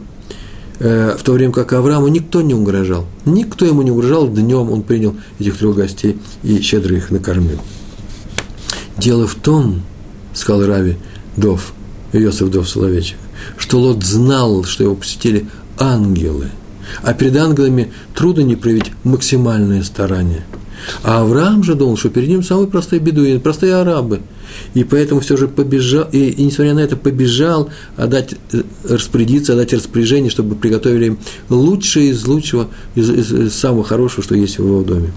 э, в то время как Аврааму никто не угрожал. Никто ему не угрожал, днем он принял этих трех гостей и щедро их накормил. Дело в том, сказал Рави Дов, Иосиф Дов Соловейчик, что Лот знал, что его посетили ангелы, а перед ангелами трудно не проявить максимальное старание. А Авраам же думал, что перед ним самые простые бедуины, простые арабы – и поэтому все же побежал, и, и несмотря на это, побежал отдать, э, распорядиться, отдать распоряжение, чтобы приготовили им лучшее из лучшего, из, из, из самого хорошего, что есть в его доме.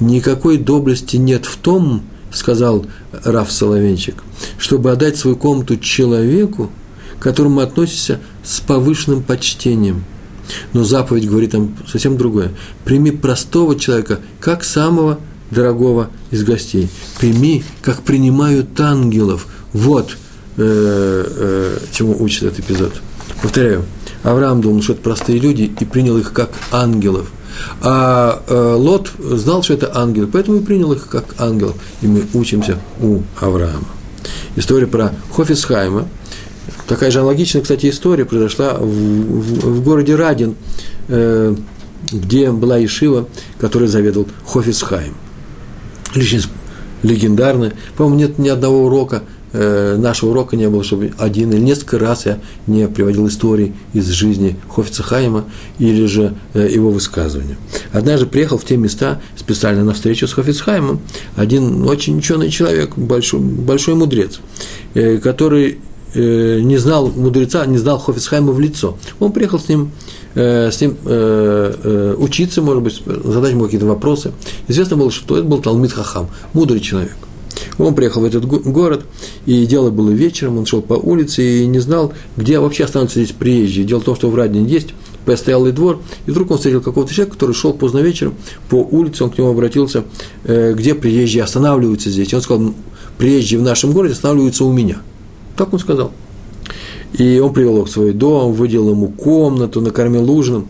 Никакой доблести нет в том, сказал Раф Соловейчик, чтобы отдать свою комнату человеку, к которому относишься с повышенным почтением. Но заповедь говорит там совсем другое. Прими простого человека, как самого дорогого из гостей. Прими, как принимают ангелов. Вот э, э, чему учит этот эпизод. Повторяю, Авраам думал, что это простые люди, и принял их как ангелов. А э, Лот знал, что это ангелы, поэтому и принял их как ангелов. И мы учимся у Авраама. История про Хофисхайма. Такая же аналогичная, кстати, история произошла в, в, в городе Радин, э, где была Ишива, которой заведовал Хофисхайм личность легендарная. По-моему, нет ни одного урока э, нашего урока не было, чтобы один или несколько раз я не приводил истории из жизни Хофица Хайма или же э, его высказывания. Однажды приехал в те места специально на встречу с Хофицхаймом один очень ученый человек, большой, большой мудрец, э, который э, не знал мудреца, не знал Хофицхайма в лицо. Он приехал с ним Э, с ним э, э, учиться, может быть, задать ему какие-то вопросы. Известно было, что это был Талмит Хахам, мудрый человек. Он приехал в этот город, и дело было вечером, он шел по улице и не знал, где вообще останутся здесь приезжие. Дело в том, что в Радине есть постоялый двор, и вдруг он встретил какого-то человека, который шел поздно вечером по улице, он к нему обратился, где приезжие останавливаются здесь. И он сказал, приезжие в нашем городе останавливаются у меня. Так он сказал. И он привел его в свой дом, выделил ему комнату, накормил ужином.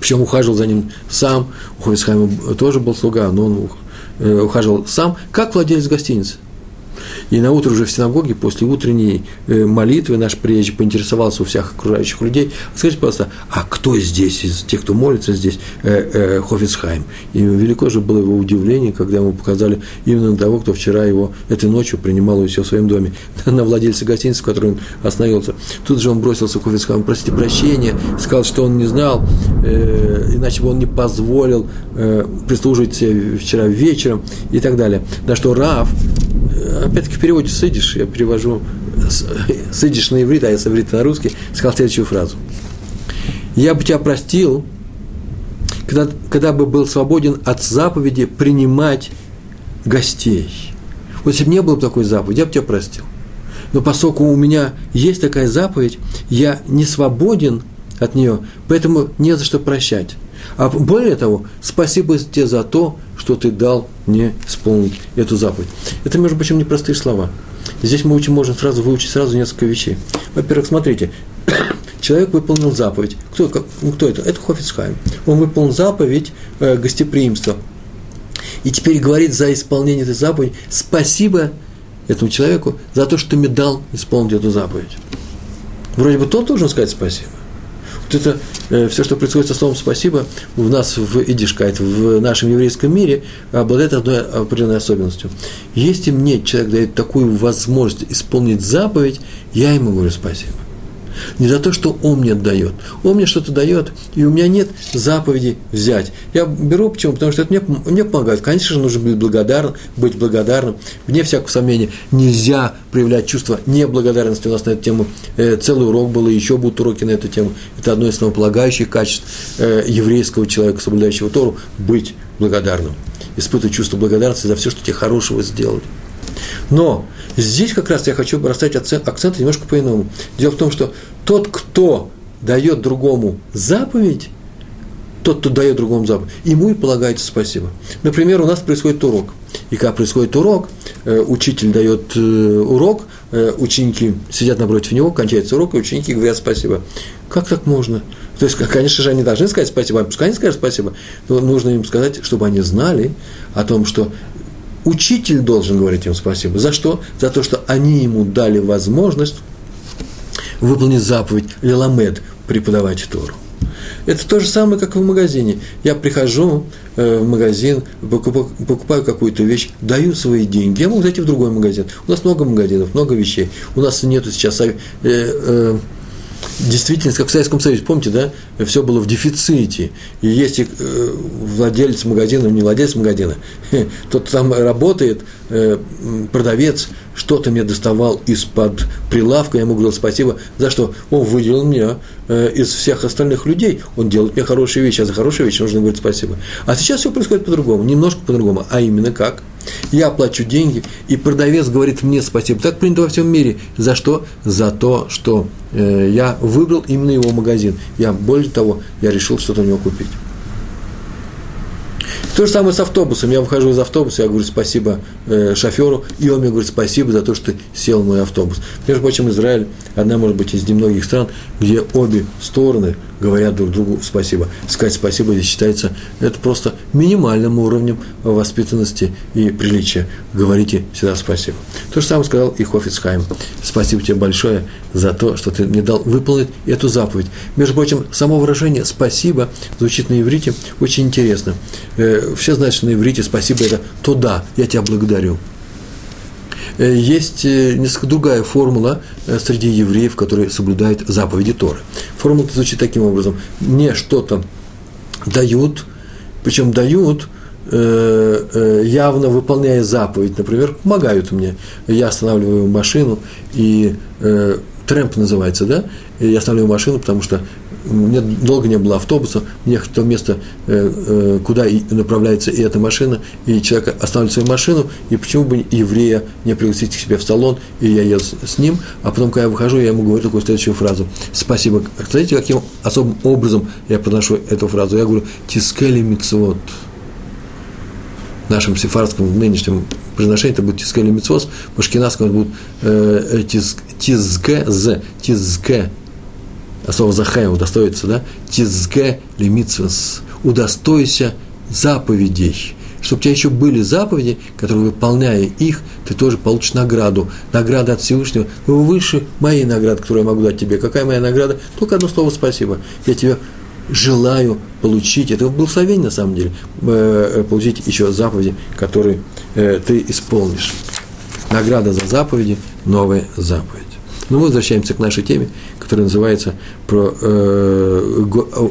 Причем ухаживал за ним сам. У Ховисхайма тоже был слуга, но он э, ухаживал сам, как владелец гостиницы. И на утро уже в синагоге, после утренней э, молитвы, наш приезжий поинтересовался у всех окружающих людей, скажите, пожалуйста, а кто здесь, из тех, кто молится здесь, э, э, Хофицхайм? И велико же было его удивление, когда ему показали именно того, кто вчера его этой ночью принимал у себя в своем доме, [LAUGHS] на владельца гостиницы, в которой он остановился. Тут же он бросился к Хофицхайму, простите прощения, сказал, что он не знал, э, иначе бы он не позволил э, прислуживать вчера вечером и так далее. На что Рав, опять-таки в переводе с я перевожу с на иврит, а я с иврита на русский, сказал следующую фразу. «Я бы тебя простил, когда, когда бы был свободен от заповеди принимать гостей. Вот если бы не было такой заповеди, я бы тебя простил. Но поскольку у меня есть такая заповедь, я не свободен от нее, поэтому не за что прощать. А более того, спасибо тебе за то, что ты дал мне исполнить эту заповедь. Это, между прочим, непростые слова. Здесь мы учим, можем сразу выучить сразу несколько вещей. Во-первых, смотрите, [COUGHS] человек выполнил заповедь. Кто, как, ну, кто это? Это Хофицхайм. Он выполнил заповедь э, гостеприимства. И теперь говорит за исполнение этой заповеди спасибо этому человеку за то, что ты мне дал исполнить эту заповедь. Вроде бы тот должен сказать спасибо. Вот это э, все, что происходит со словом «спасибо» в нас в идишкайт, в нашем еврейском мире, обладает одной определенной особенностью. Если мне человек дает такую возможность исполнить заповедь, я ему говорю спасибо. Не за то, что он мне дает. Он мне что-то дает, и у меня нет заповеди взять. Я беру, почему? Потому что это мне, мне помогает. Конечно же, нужно быть благодарным, быть благодарным. Вне всякого сомнения, нельзя проявлять чувство неблагодарности. У нас на эту тему э, целый урок был, и еще будут уроки на эту тему. Это одно из основополагающих качеств э, еврейского человека, соблюдающего Тору, быть благодарным. Испытывать чувство благодарности за все, что тебе хорошего сделали. Но здесь как раз я хочу расставить акцент немножко по-иному. Дело в том, что тот, кто дает другому заповедь, тот, кто дает другому заповедь, ему и полагается спасибо. Например, у нас происходит урок. И когда происходит урок, э, учитель дает э, урок, э, ученики сидят напротив него, кончается урок, и ученики говорят спасибо. Как так можно? То есть, конечно же, они должны сказать спасибо, а пускай они скажут спасибо, но нужно им сказать, чтобы они знали о том, что Учитель должен говорить им спасибо. За что? За то, что они ему дали возможность выполнить заповедь Леламед, преподавать Тору. Это то же самое, как в магазине. Я прихожу э, в магазин, покупаю, покупаю какую-то вещь, даю свои деньги. Я могу зайти в другой магазин. У нас много магазинов, много вещей. У нас нету сейчас э, э, действительность, как в Советском Союзе, помните, да, все было в дефиците. И если э, владелец магазина, не владелец магазина, [LAUGHS] тот там работает, э, продавец, что-то мне доставал из-под прилавка, я ему говорил спасибо, за что? Он выделил меня э, из всех остальных людей, он делает мне хорошие вещи, а за хорошие вещи нужно говорить спасибо. А сейчас все происходит по-другому, немножко по-другому, а именно как? Я плачу деньги, и продавец говорит мне спасибо. Так принято во всем мире. За что? За то, что э, я выбрал именно его магазин. Я, более того, я решил что-то у него купить. То же самое с автобусом. Я выхожу из автобуса, я говорю спасибо э, шоферу, и он мне говорит спасибо за то, что сел в мой автобус. Между прочим, Израиль одна, может быть, из немногих стран, где обе стороны говорят друг другу спасибо. Сказать спасибо здесь считается это просто минимальным уровнем воспитанности и приличия. Говорите всегда спасибо. То же самое сказал и Хофицхайм. Спасибо тебе большое за то, что ты мне дал выполнить эту заповедь. Между прочим, само выражение «спасибо» звучит на иврите очень интересно. Э, все знают, что на иврите «спасибо» – это «туда», «я тебя благодарю». Э, есть э, несколько другая формула э, среди евреев, которые соблюдают заповеди Торы. Формула звучит таким образом. Мне что-то дают, причем дают, явно выполняя заповедь, например, помогают мне. Я останавливаю машину, и трэмп называется, да, я останавливаю машину, потому что мне долго не было автобуса, мне в то место, э, э, куда направляется и эта машина, и человек оставляет свою машину, и почему бы еврея не пригласить к себе в салон, и я еду с ним, а потом, когда я выхожу, я ему говорю такую следующую фразу. Спасибо. Знаете, каким особым образом я проношу эту фразу? Я говорю, тискели мицвод. В нашем сефардском нынешнем произношении это будет тискели мицвод, в ашкенадском это будет э, тизге, з, тизге а слово захая удостоится, да, тизге лимитсвас, удостойся заповедей, чтобы у тебя еще были заповеди, которые, выполняя их, ты тоже получишь награду. Награда от Всевышнего выше моей награды, которую я могу дать тебе. Какая моя награда? Только одно слово спасибо. Я тебе желаю получить, это благословение на самом деле, э, э, получить еще заповеди, которые э, ты исполнишь. Награда за заповеди, новая заповедь. Но мы возвращаемся к нашей теме, которая называется про, э,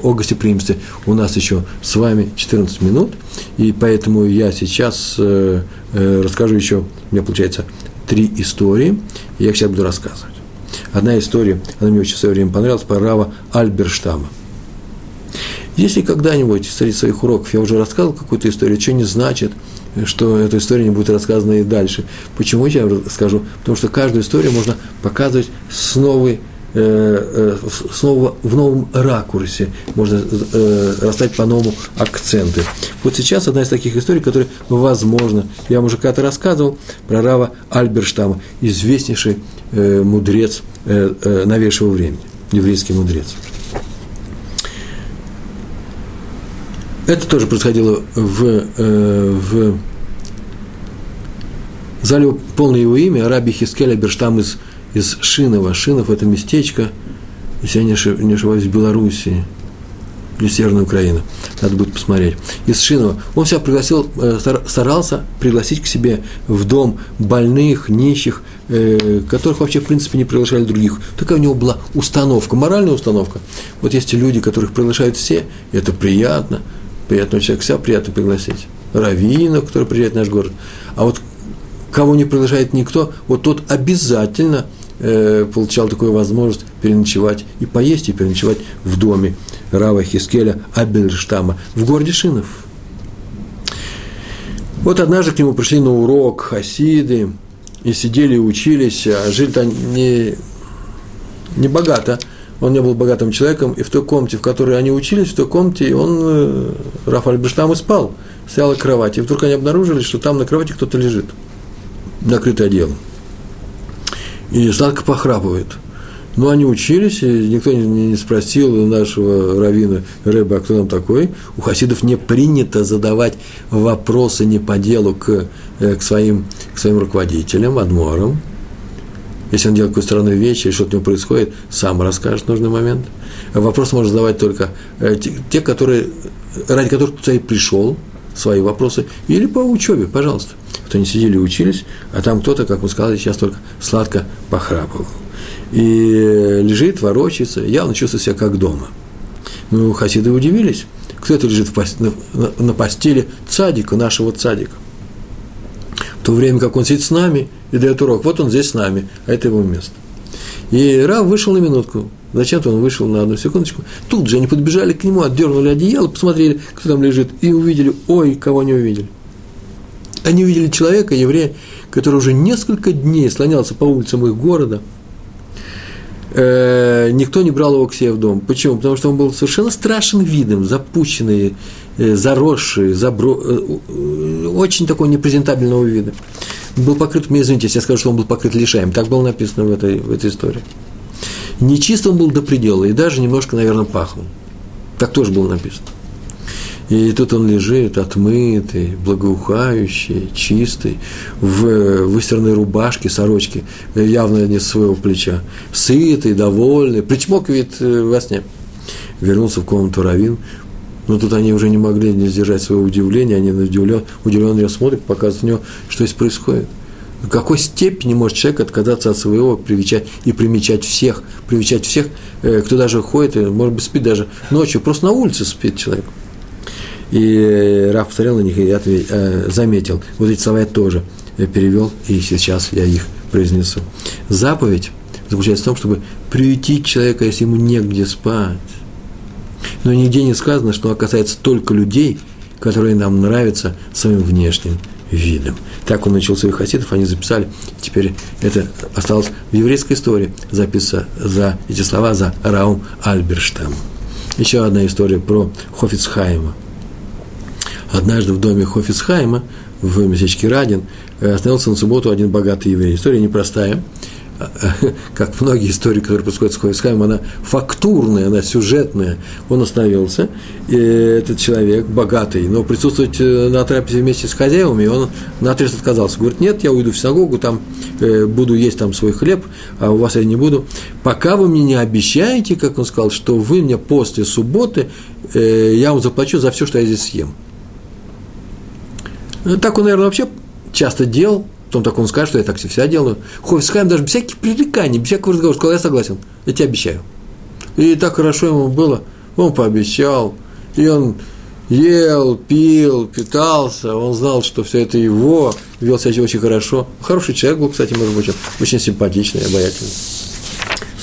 о гостеприимстве. У нас еще с вами 14 минут, и поэтому я сейчас э, э, расскажу еще, у меня получается три истории, я их сейчас буду рассказывать. Одна история, она мне очень в свое время понравилась, про Рава Альберштама. Если когда-нибудь среди своих уроков я уже рассказывал какую-то историю, что не значит – что эта история не будет рассказана и дальше. Почему я расскажу? Потому что каждую историю можно показывать с новой э, э, снова в новом ракурсе, можно э, расставить по-новому акценты. Вот сейчас одна из таких историй, которая, возможно, я вам уже когда-то рассказывал про Рава Альберштама, известнейший мудрец новейшего времени, еврейский мудрец. Это тоже происходило в, э, в зале полное его имя, Раби Хискеля Берштам из, из Шинова. Шинов – это местечко, если я не ошибаюсь, в Белоруссии или Северная Украина. Надо будет посмотреть. Из Шинова. Он себя пригласил, э, старался пригласить к себе в дом больных, нищих, э, которых вообще, в принципе, не приглашали других. Такая у него была установка, моральная установка. Вот есть люди, которых приглашают все, это приятно – приятного человека всегда приятно пригласить. Раввинов, который приезжает в наш город. А вот кого не приглашает никто, вот тот обязательно э, получал такую возможность переночевать и поесть, и переночевать в доме Рава Хискеля Абельштама в городе Шинов. Вот однажды к нему пришли на урок хасиды, и сидели и учились, а жили там не, не богато – он не был богатым человеком, и в той комнате, в которой они учились, в той комнате он, э, Рафаэль Бештам, и спал, стоял на кровати. И вдруг они обнаружили, что там на кровати кто-то лежит, накрытый одеялом. И сладко похрапывает. Но они учились, и никто не спросил нашего равина Рэба, а кто там такой. У хасидов не принято задавать вопросы не по делу к, э, к, своим, к своим руководителям, адморам. Если он делает какую-то странную вещь, или что-то у него происходит, сам расскажет в нужный момент. Вопрос можно задавать только э, те, которые, ради которых и пришел, свои вопросы, или по учебе, пожалуйста. Кто не сидели и учились, а там кто-то, как мы сказали, сейчас только сладко похрапывал. И лежит, ворочается, явно чувствует себя как дома. Ну, хасиды удивились. Кто это лежит на постели цадика, нашего цадика? То время как он сидит с нами – и дает урок. Вот он здесь с нами, а это его место. И Рав вышел на минутку. Зачем-то он вышел на одну секундочку. Тут же они подбежали к нему, отдернули одеяло, посмотрели, кто там лежит, и увидели, ой, кого не увидели. Они увидели человека, еврея, который уже несколько дней слонялся по улицам их города. Э, никто не брал его к себе в дом. Почему? Потому что он был совершенно страшен видом, запущенный, заросший, забро... Э, очень такого непрезентабельного вида был покрыт, мне извините, если я скажу, что он был покрыт лишаем, так было написано в этой, в этой истории. Нечист он был до предела, и даже немножко, наверное, пахнул. Так тоже было написано. И тут он лежит, отмытый, благоухающий, чистый, в выстиранной рубашке, сорочке, явно не с своего плеча, сытый, довольный, причмокивает э, во сне. Вернулся в комнату Равин, но тут они уже не могли не сдержать своего удивления, они удивлен, удивленно ее смотрят, показывают в него, что здесь происходит. В какой степени может человек отказаться от своего привечать и примечать всех, привечать всех, э, кто даже ходит, может быть, спит даже ночью, просто на улице спит человек. И Раф посмотрел на них и ответил, э, заметил, вот эти слова я тоже перевел, и сейчас я их произнесу. Заповедь заключается в том, чтобы приютить человека, если ему негде спать. Но нигде не сказано, что касается только людей, которые нам нравятся своим внешним видом. Так он учил своих хасидов, они записали. Теперь это осталось в еврейской истории записано за эти слова за Раум Альберштам. Еще одна история про Хофицхайма. Однажды в доме Хофицхайма в местечке Радин остановился на субботу один богатый еврей. История непростая. [LAUGHS] как многие истории, которые происходят с Хойсхаймом, она фактурная, она сюжетная. Он остановился, и этот человек богатый, но присутствовать э, на трапезе вместе с хозяевами, он наотрез отказался. Говорит, нет, я уйду в синагогу, там э, буду есть там свой хлеб, а у вас я не буду. Пока вы мне не обещаете, как он сказал, что вы мне после субботы, э, я вам заплачу за все, что я здесь съем. Так он, наверное, вообще часто делал, Потом так он скажет, что я так всегда делаю. Хофисхайм даже без всяких пререканий, без всякого разговора сказал, я согласен, я тебе обещаю. И так хорошо ему было, он пообещал, и он ел, пил, питался, он знал, что все это его, вел себя очень хорошо. Хороший человек был, кстати, может быть, очень симпатичный, обаятельный.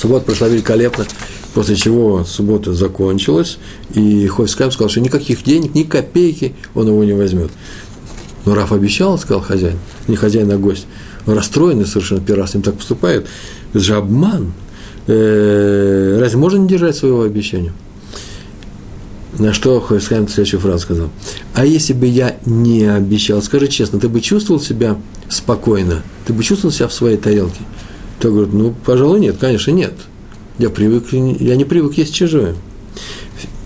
Суббота прошла великолепно, после чего суббота закончилась, и Хофискайм сказал, что никаких денег, ни копейки он его не возьмет. Но Раф обещал, сказал хозяин, не хозяин, а гость. Расстроенный совершенно первый раз с ним так поступает. Это же обман. Э, разве можно не держать своего обещания? На что Хойсхайм следующую фразу сказал. А если бы я не обещал, скажи честно, ты бы чувствовал себя спокойно? Ты бы чувствовал себя в своей тарелке? То говорит, ну, пожалуй, нет, конечно, нет. Я, привык, я не привык есть чужое.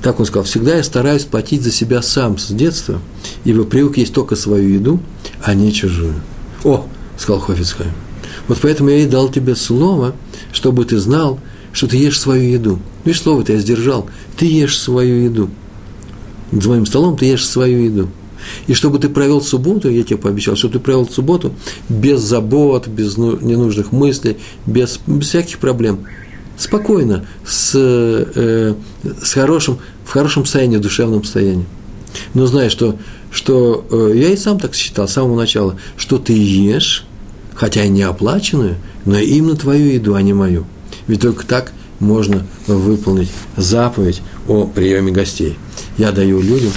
Так он сказал, всегда я стараюсь платить за себя сам с детства, ибо привык есть только свою еду, а не чужую. О, сказал Хофицхайм, вот поэтому я и дал тебе слово, чтобы ты знал, что ты ешь свою еду. Видишь, слово-то я сдержал. Ты ешь свою еду. За моим столом ты ешь свою еду. И чтобы ты провел субботу, я тебе пообещал, чтобы ты провел субботу без забот, без ну, ненужных мыслей, без, без всяких проблем – спокойно, с, э, с хорошим, в хорошем состоянии, в душевном состоянии. Но знай, что, что э, я и сам так считал с самого начала, что ты ешь, хотя и не оплаченную, но именно твою еду, а не мою. Ведь только так можно выполнить заповедь о приеме гостей. Я даю людям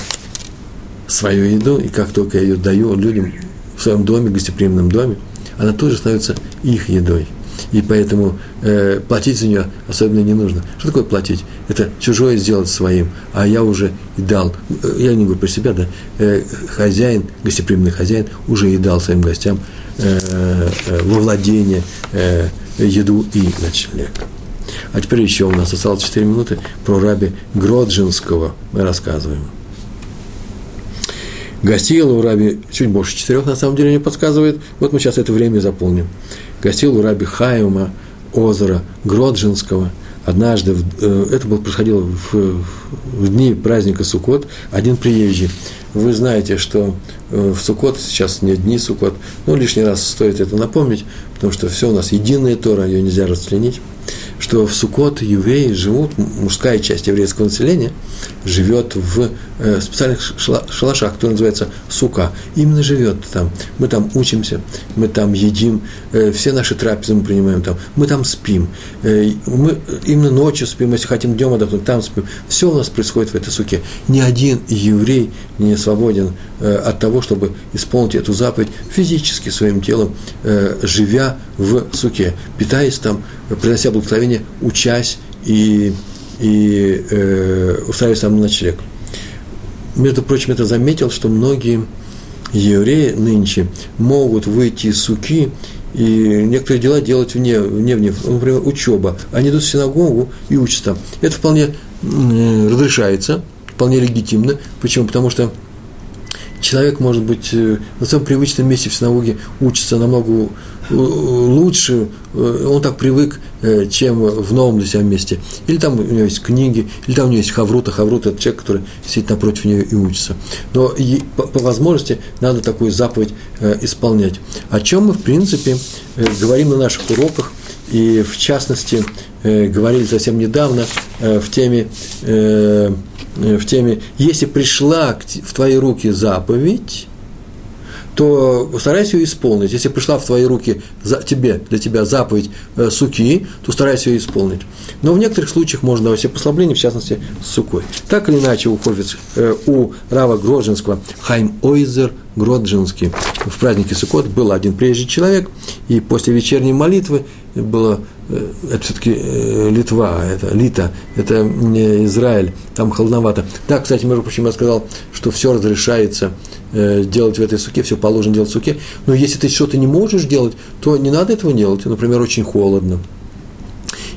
свою еду, и как только я ее даю людям в своем доме, гостеприимном доме, она тоже становится их едой и поэтому э, платить за нее особенно не нужно. Что такое платить? Это чужое сделать своим, а я уже и дал, э, я не говорю про себя, да, э, хозяин, гостеприимный хозяин уже и дал своим гостям э, э, во владение э, еду и ночлег. А теперь еще у нас осталось 4 минуты про раби Гроджинского мы рассказываем. Гостил у раби чуть больше четырех, на самом деле, не подсказывает. Вот мы сейчас это время заполним гостил у раби Хайума озера Гроджинского. Однажды, э, это было, происходило в, в дни праздника Суккот, один приезжий. Вы знаете, что э, в Суккот сейчас не дни Суккот, но лишний раз стоит это напомнить, потому что все у нас единая Тора, ее нельзя расчленить что в Сукот евреи живут, мужская часть еврейского населения живет в э, специальных шалашах, которые называются сука. Именно живет там. Мы там учимся, мы там едим, э, все наши трапезы мы принимаем там, мы там спим. Э, мы именно ночью спим, если хотим днем отдохнуть, там спим. Все у нас происходит в этой суке. Ни один еврей не свободен от того, чтобы исполнить эту заповедь физически своим телом, живя в суке, питаясь там, принося благословение, учась и, и э, устраиваясь там на ночлег. Между прочим, это заметил, что многие евреи нынче могут выйти из суки и некоторые дела делать вне, вне, вне например, учеба. Они идут в синагогу и учатся Это вполне разрешается, вполне легитимно. Почему? Потому что человек может быть э, на своем привычном месте в синагоге учится намного лучше, он так привык, чем в новом для себя месте. Или там у него есть книги, или там у него есть хаврута. Хаврута – это человек, который сидит напротив нее и учится. Но по, по возможности надо такую заповедь исполнять. О чем мы, в принципе, говорим на наших уроках, и в частности говорили совсем недавно в теме в теме, если пришла в твои руки заповедь, то старайся ее исполнить. Если пришла в твои руки за, тебе, для тебя заповедь э, суки, то старайся ее исполнить. Но в некоторых случаях можно давать послабление, в частности, с сукой. Так или иначе, у, Хофиц, э, у Рава Гроджинского Хайм Ойзер Гроджинский в празднике Сукот был один прежний человек, и после вечерней молитвы было э, это все-таки э, Литва, это Лита, это не Израиль, там холодновато. Да, кстати, между прочим, я сказал, что все разрешается Э, делать в этой суке, все положено делать в суке. Но если ты что-то не можешь делать, то не надо этого делать. Например, очень холодно.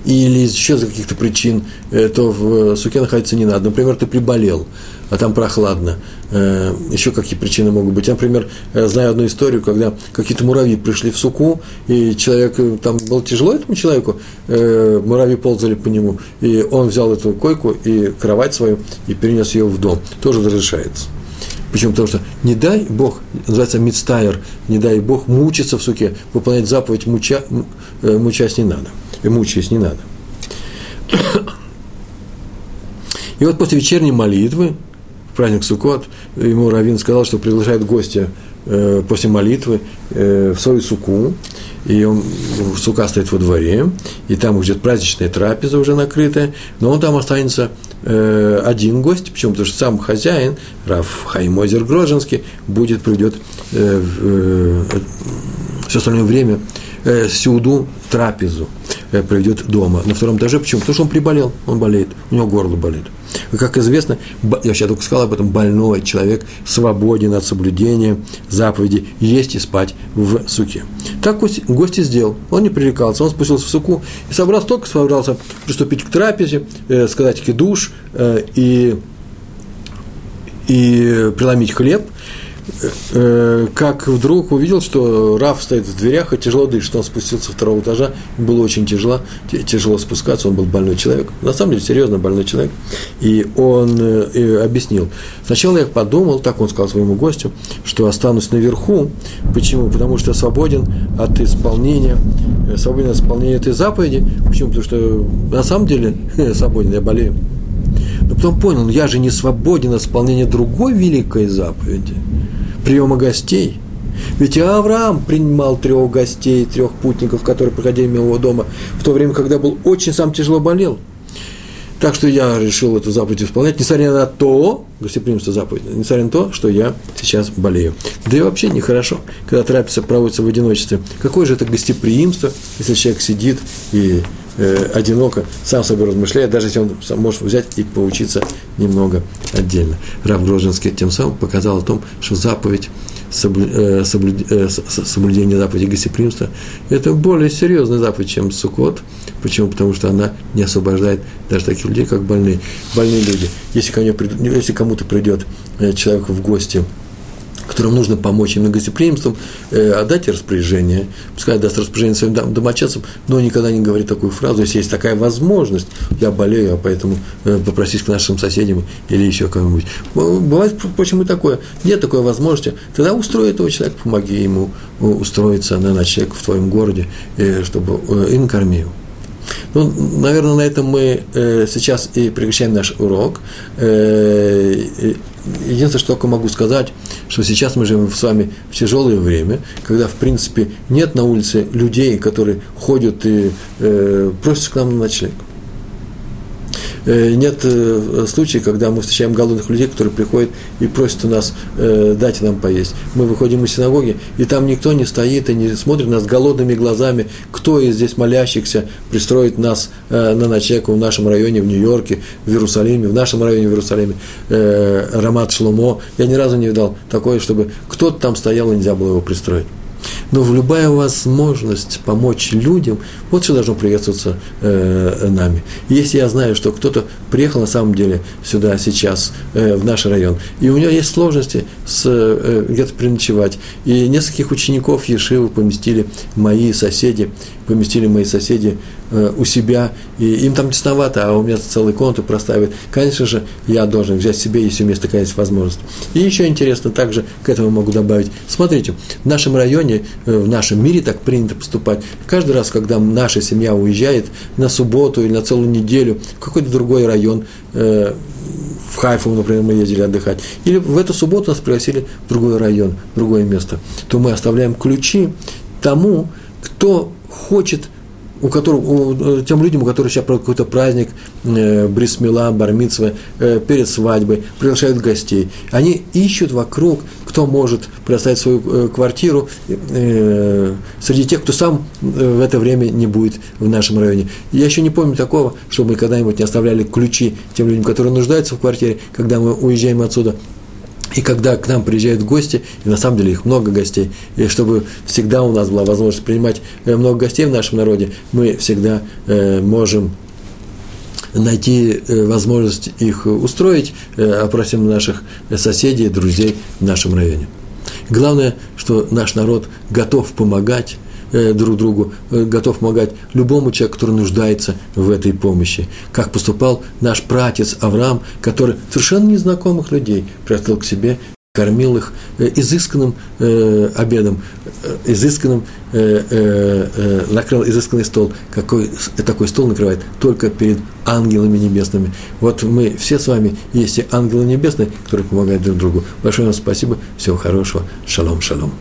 Или еще из каких-то причин, э, то в суке находиться не надо. Например, ты приболел, а там прохладно. Э, еще какие причины могут быть. Я, например, знаю одну историю, когда какие-то муравьи пришли в суку, и человек, там было тяжело этому человеку, муравьи ползали по нему, и он взял эту койку и кровать свою и перенес ее в дом. Тоже разрешается. Почему? Потому что не дай Бог, называется мицтайр, не дай Бог мучиться в суке, выполнять заповедь муча, э, мучаясь не надо, и э, мучаясь не надо. И вот после вечерней молитвы, в праздник Суккот, ему Равин сказал, что приглашает гостя э, после молитвы в свою суку, и он, сука стоит во дворе, и там уже праздничная трапеза уже накрытая, но он там останется э, один гость, почему? Потому что сам хозяин, Раф Хаймозер Грожинский, будет, придет э, э, все остальное время э, сюду трапезу э, проведет дома на втором этаже. Почему? Потому что он приболел, он болеет, у него горло болит. Как известно, я сейчас только сказал об этом, больной человек свободен от соблюдения заповеди есть и спать в суке. Так гость и сделал. Он не пререкался, он спустился в суку и собрался, только собрался приступить к трапезе, э, сказать кидуш э, и, и преломить хлеб – Э, как вдруг увидел, что Раф стоит в дверях и тяжело дышит. Он спустился со второго этажа, было очень тяжело, тяжело спускаться, он был больной человек. На самом деле, серьезно больной человек. И он э, объяснил. Сначала я подумал, так он сказал своему гостю, что останусь наверху. Почему? Потому что свободен от исполнения, э, свободен от исполнения этой заповеди. Почему? Потому что на самом деле [LAUGHS] свободен, я болею. Но потом понял, я же не свободен от исполнения другой великой заповеди – приема гостей. Ведь и Авраам принимал трех гостей, трех путников, которые проходили мимо его дома, в то время, когда был очень сам тяжело болел. Так что я решил эту заповедь исполнять, несмотря на то, гостеприимство заповедь, несмотря на то, что я сейчас болею. Да и вообще нехорошо, когда трапеза проводится в одиночестве. Какое же это гостеприимство, если человек сидит и э, одиноко, сам собой размышляет, даже если он может взять и поучиться немного отдельно. Рав Грожинский тем самым показал о том, что заповедь э, э, соблюдение заповеди гостеприимства – это более серьезная заповедь, чем Сукот. Почему? Потому что она не освобождает даже таких людей, как больные, больные люди. Если, кому-то придет человек в гости – которым нужно помочь именно гостеприимством, э, отдать распоряжение, пускай даст распоряжение своим домочадцам, но никогда не говорит такую фразу, если есть такая возможность, я болею, а поэтому э, попросись к нашим соседям или еще кому-нибудь. Бывает, впрочем, и такое. Нет такой возможности, тогда устрой этого человека, помоги ему устроиться на ночлег в твоем городе, э, чтобы э, и накорми. Ну, наверное, на этом мы э, сейчас и прекращаем наш урок. Э, единственное, что только могу сказать, что сейчас мы живем с вами в тяжелое время, когда, в принципе, нет на улице людей, которые ходят и э, просятся к нам на ночлег. Э, нет э, случаев, когда мы встречаем голодных людей, которые приходят и просят у нас э, дать нам поесть. Мы выходим из синагоги, и там никто не стоит и не смотрит нас голодными глазами, кто из здесь молящихся пристроит нас на ночлег в нашем районе, в Нью-Йорке, в Иерусалиме, в нашем районе в Иерусалиме, Рамат Шлумо. Я ни разу не видал такое, чтобы кто-то там стоял и нельзя было его пристроить. Но в любая возможность помочь людям, вот что должно приветствоваться э, нами. Если я знаю, что кто-то приехал на самом деле сюда сейчас, э, в наш район, и у него есть сложности с, э, где-то переночевать, и нескольких учеников Ешивы поместили мои соседи, поместили мои соседи у себя, и им там тесновато, а у меня целый комнату проставят. Конечно же, я должен взять себе, если у меня такая есть возможность. И еще интересно, также к этому могу добавить. Смотрите, в нашем районе, э, в нашем мире так принято поступать. Каждый раз, когда наша семья уезжает на субботу или на целую неделю в какой-то другой район, э, в Хайфу, например, мы ездили отдыхать, или в эту субботу нас пригласили в другой район, в другое место, то мы оставляем ключи тому, кто хочет – у которых, у, э, тем людям, у которых сейчас какой-то праздник, э, брисмила, бармитсва, э, перед свадьбой, приглашают гостей. Они ищут вокруг, кто может предоставить свою э, квартиру э, среди тех, кто сам э, в это время не будет в нашем районе. Я еще не помню такого, чтобы мы когда-нибудь не оставляли ключи тем людям, которые нуждаются в квартире, когда мы уезжаем отсюда. И когда к нам приезжают гости, и на самом деле их много гостей, и чтобы всегда у нас была возможность принимать э, много гостей в нашем народе, мы всегда э, можем найти э, возможность их устроить, опросим наших соседей, друзей в нашем районе. Главное, что наш народ готов помогать Э, друг другу, э, готов помогать любому человеку, который нуждается в этой помощи. Как поступал наш пратец Авраам, который совершенно незнакомых людей пригласил к себе, кормил их э, изысканным э, обедом, э, изысканным, э, э, накрыл изысканный стол. Какой, такой стол накрывает только перед ангелами небесными. Вот мы все с вами есть и ангелы небесные, которые помогают друг другу. Большое вам спасибо, всего хорошего, шалом, шалом.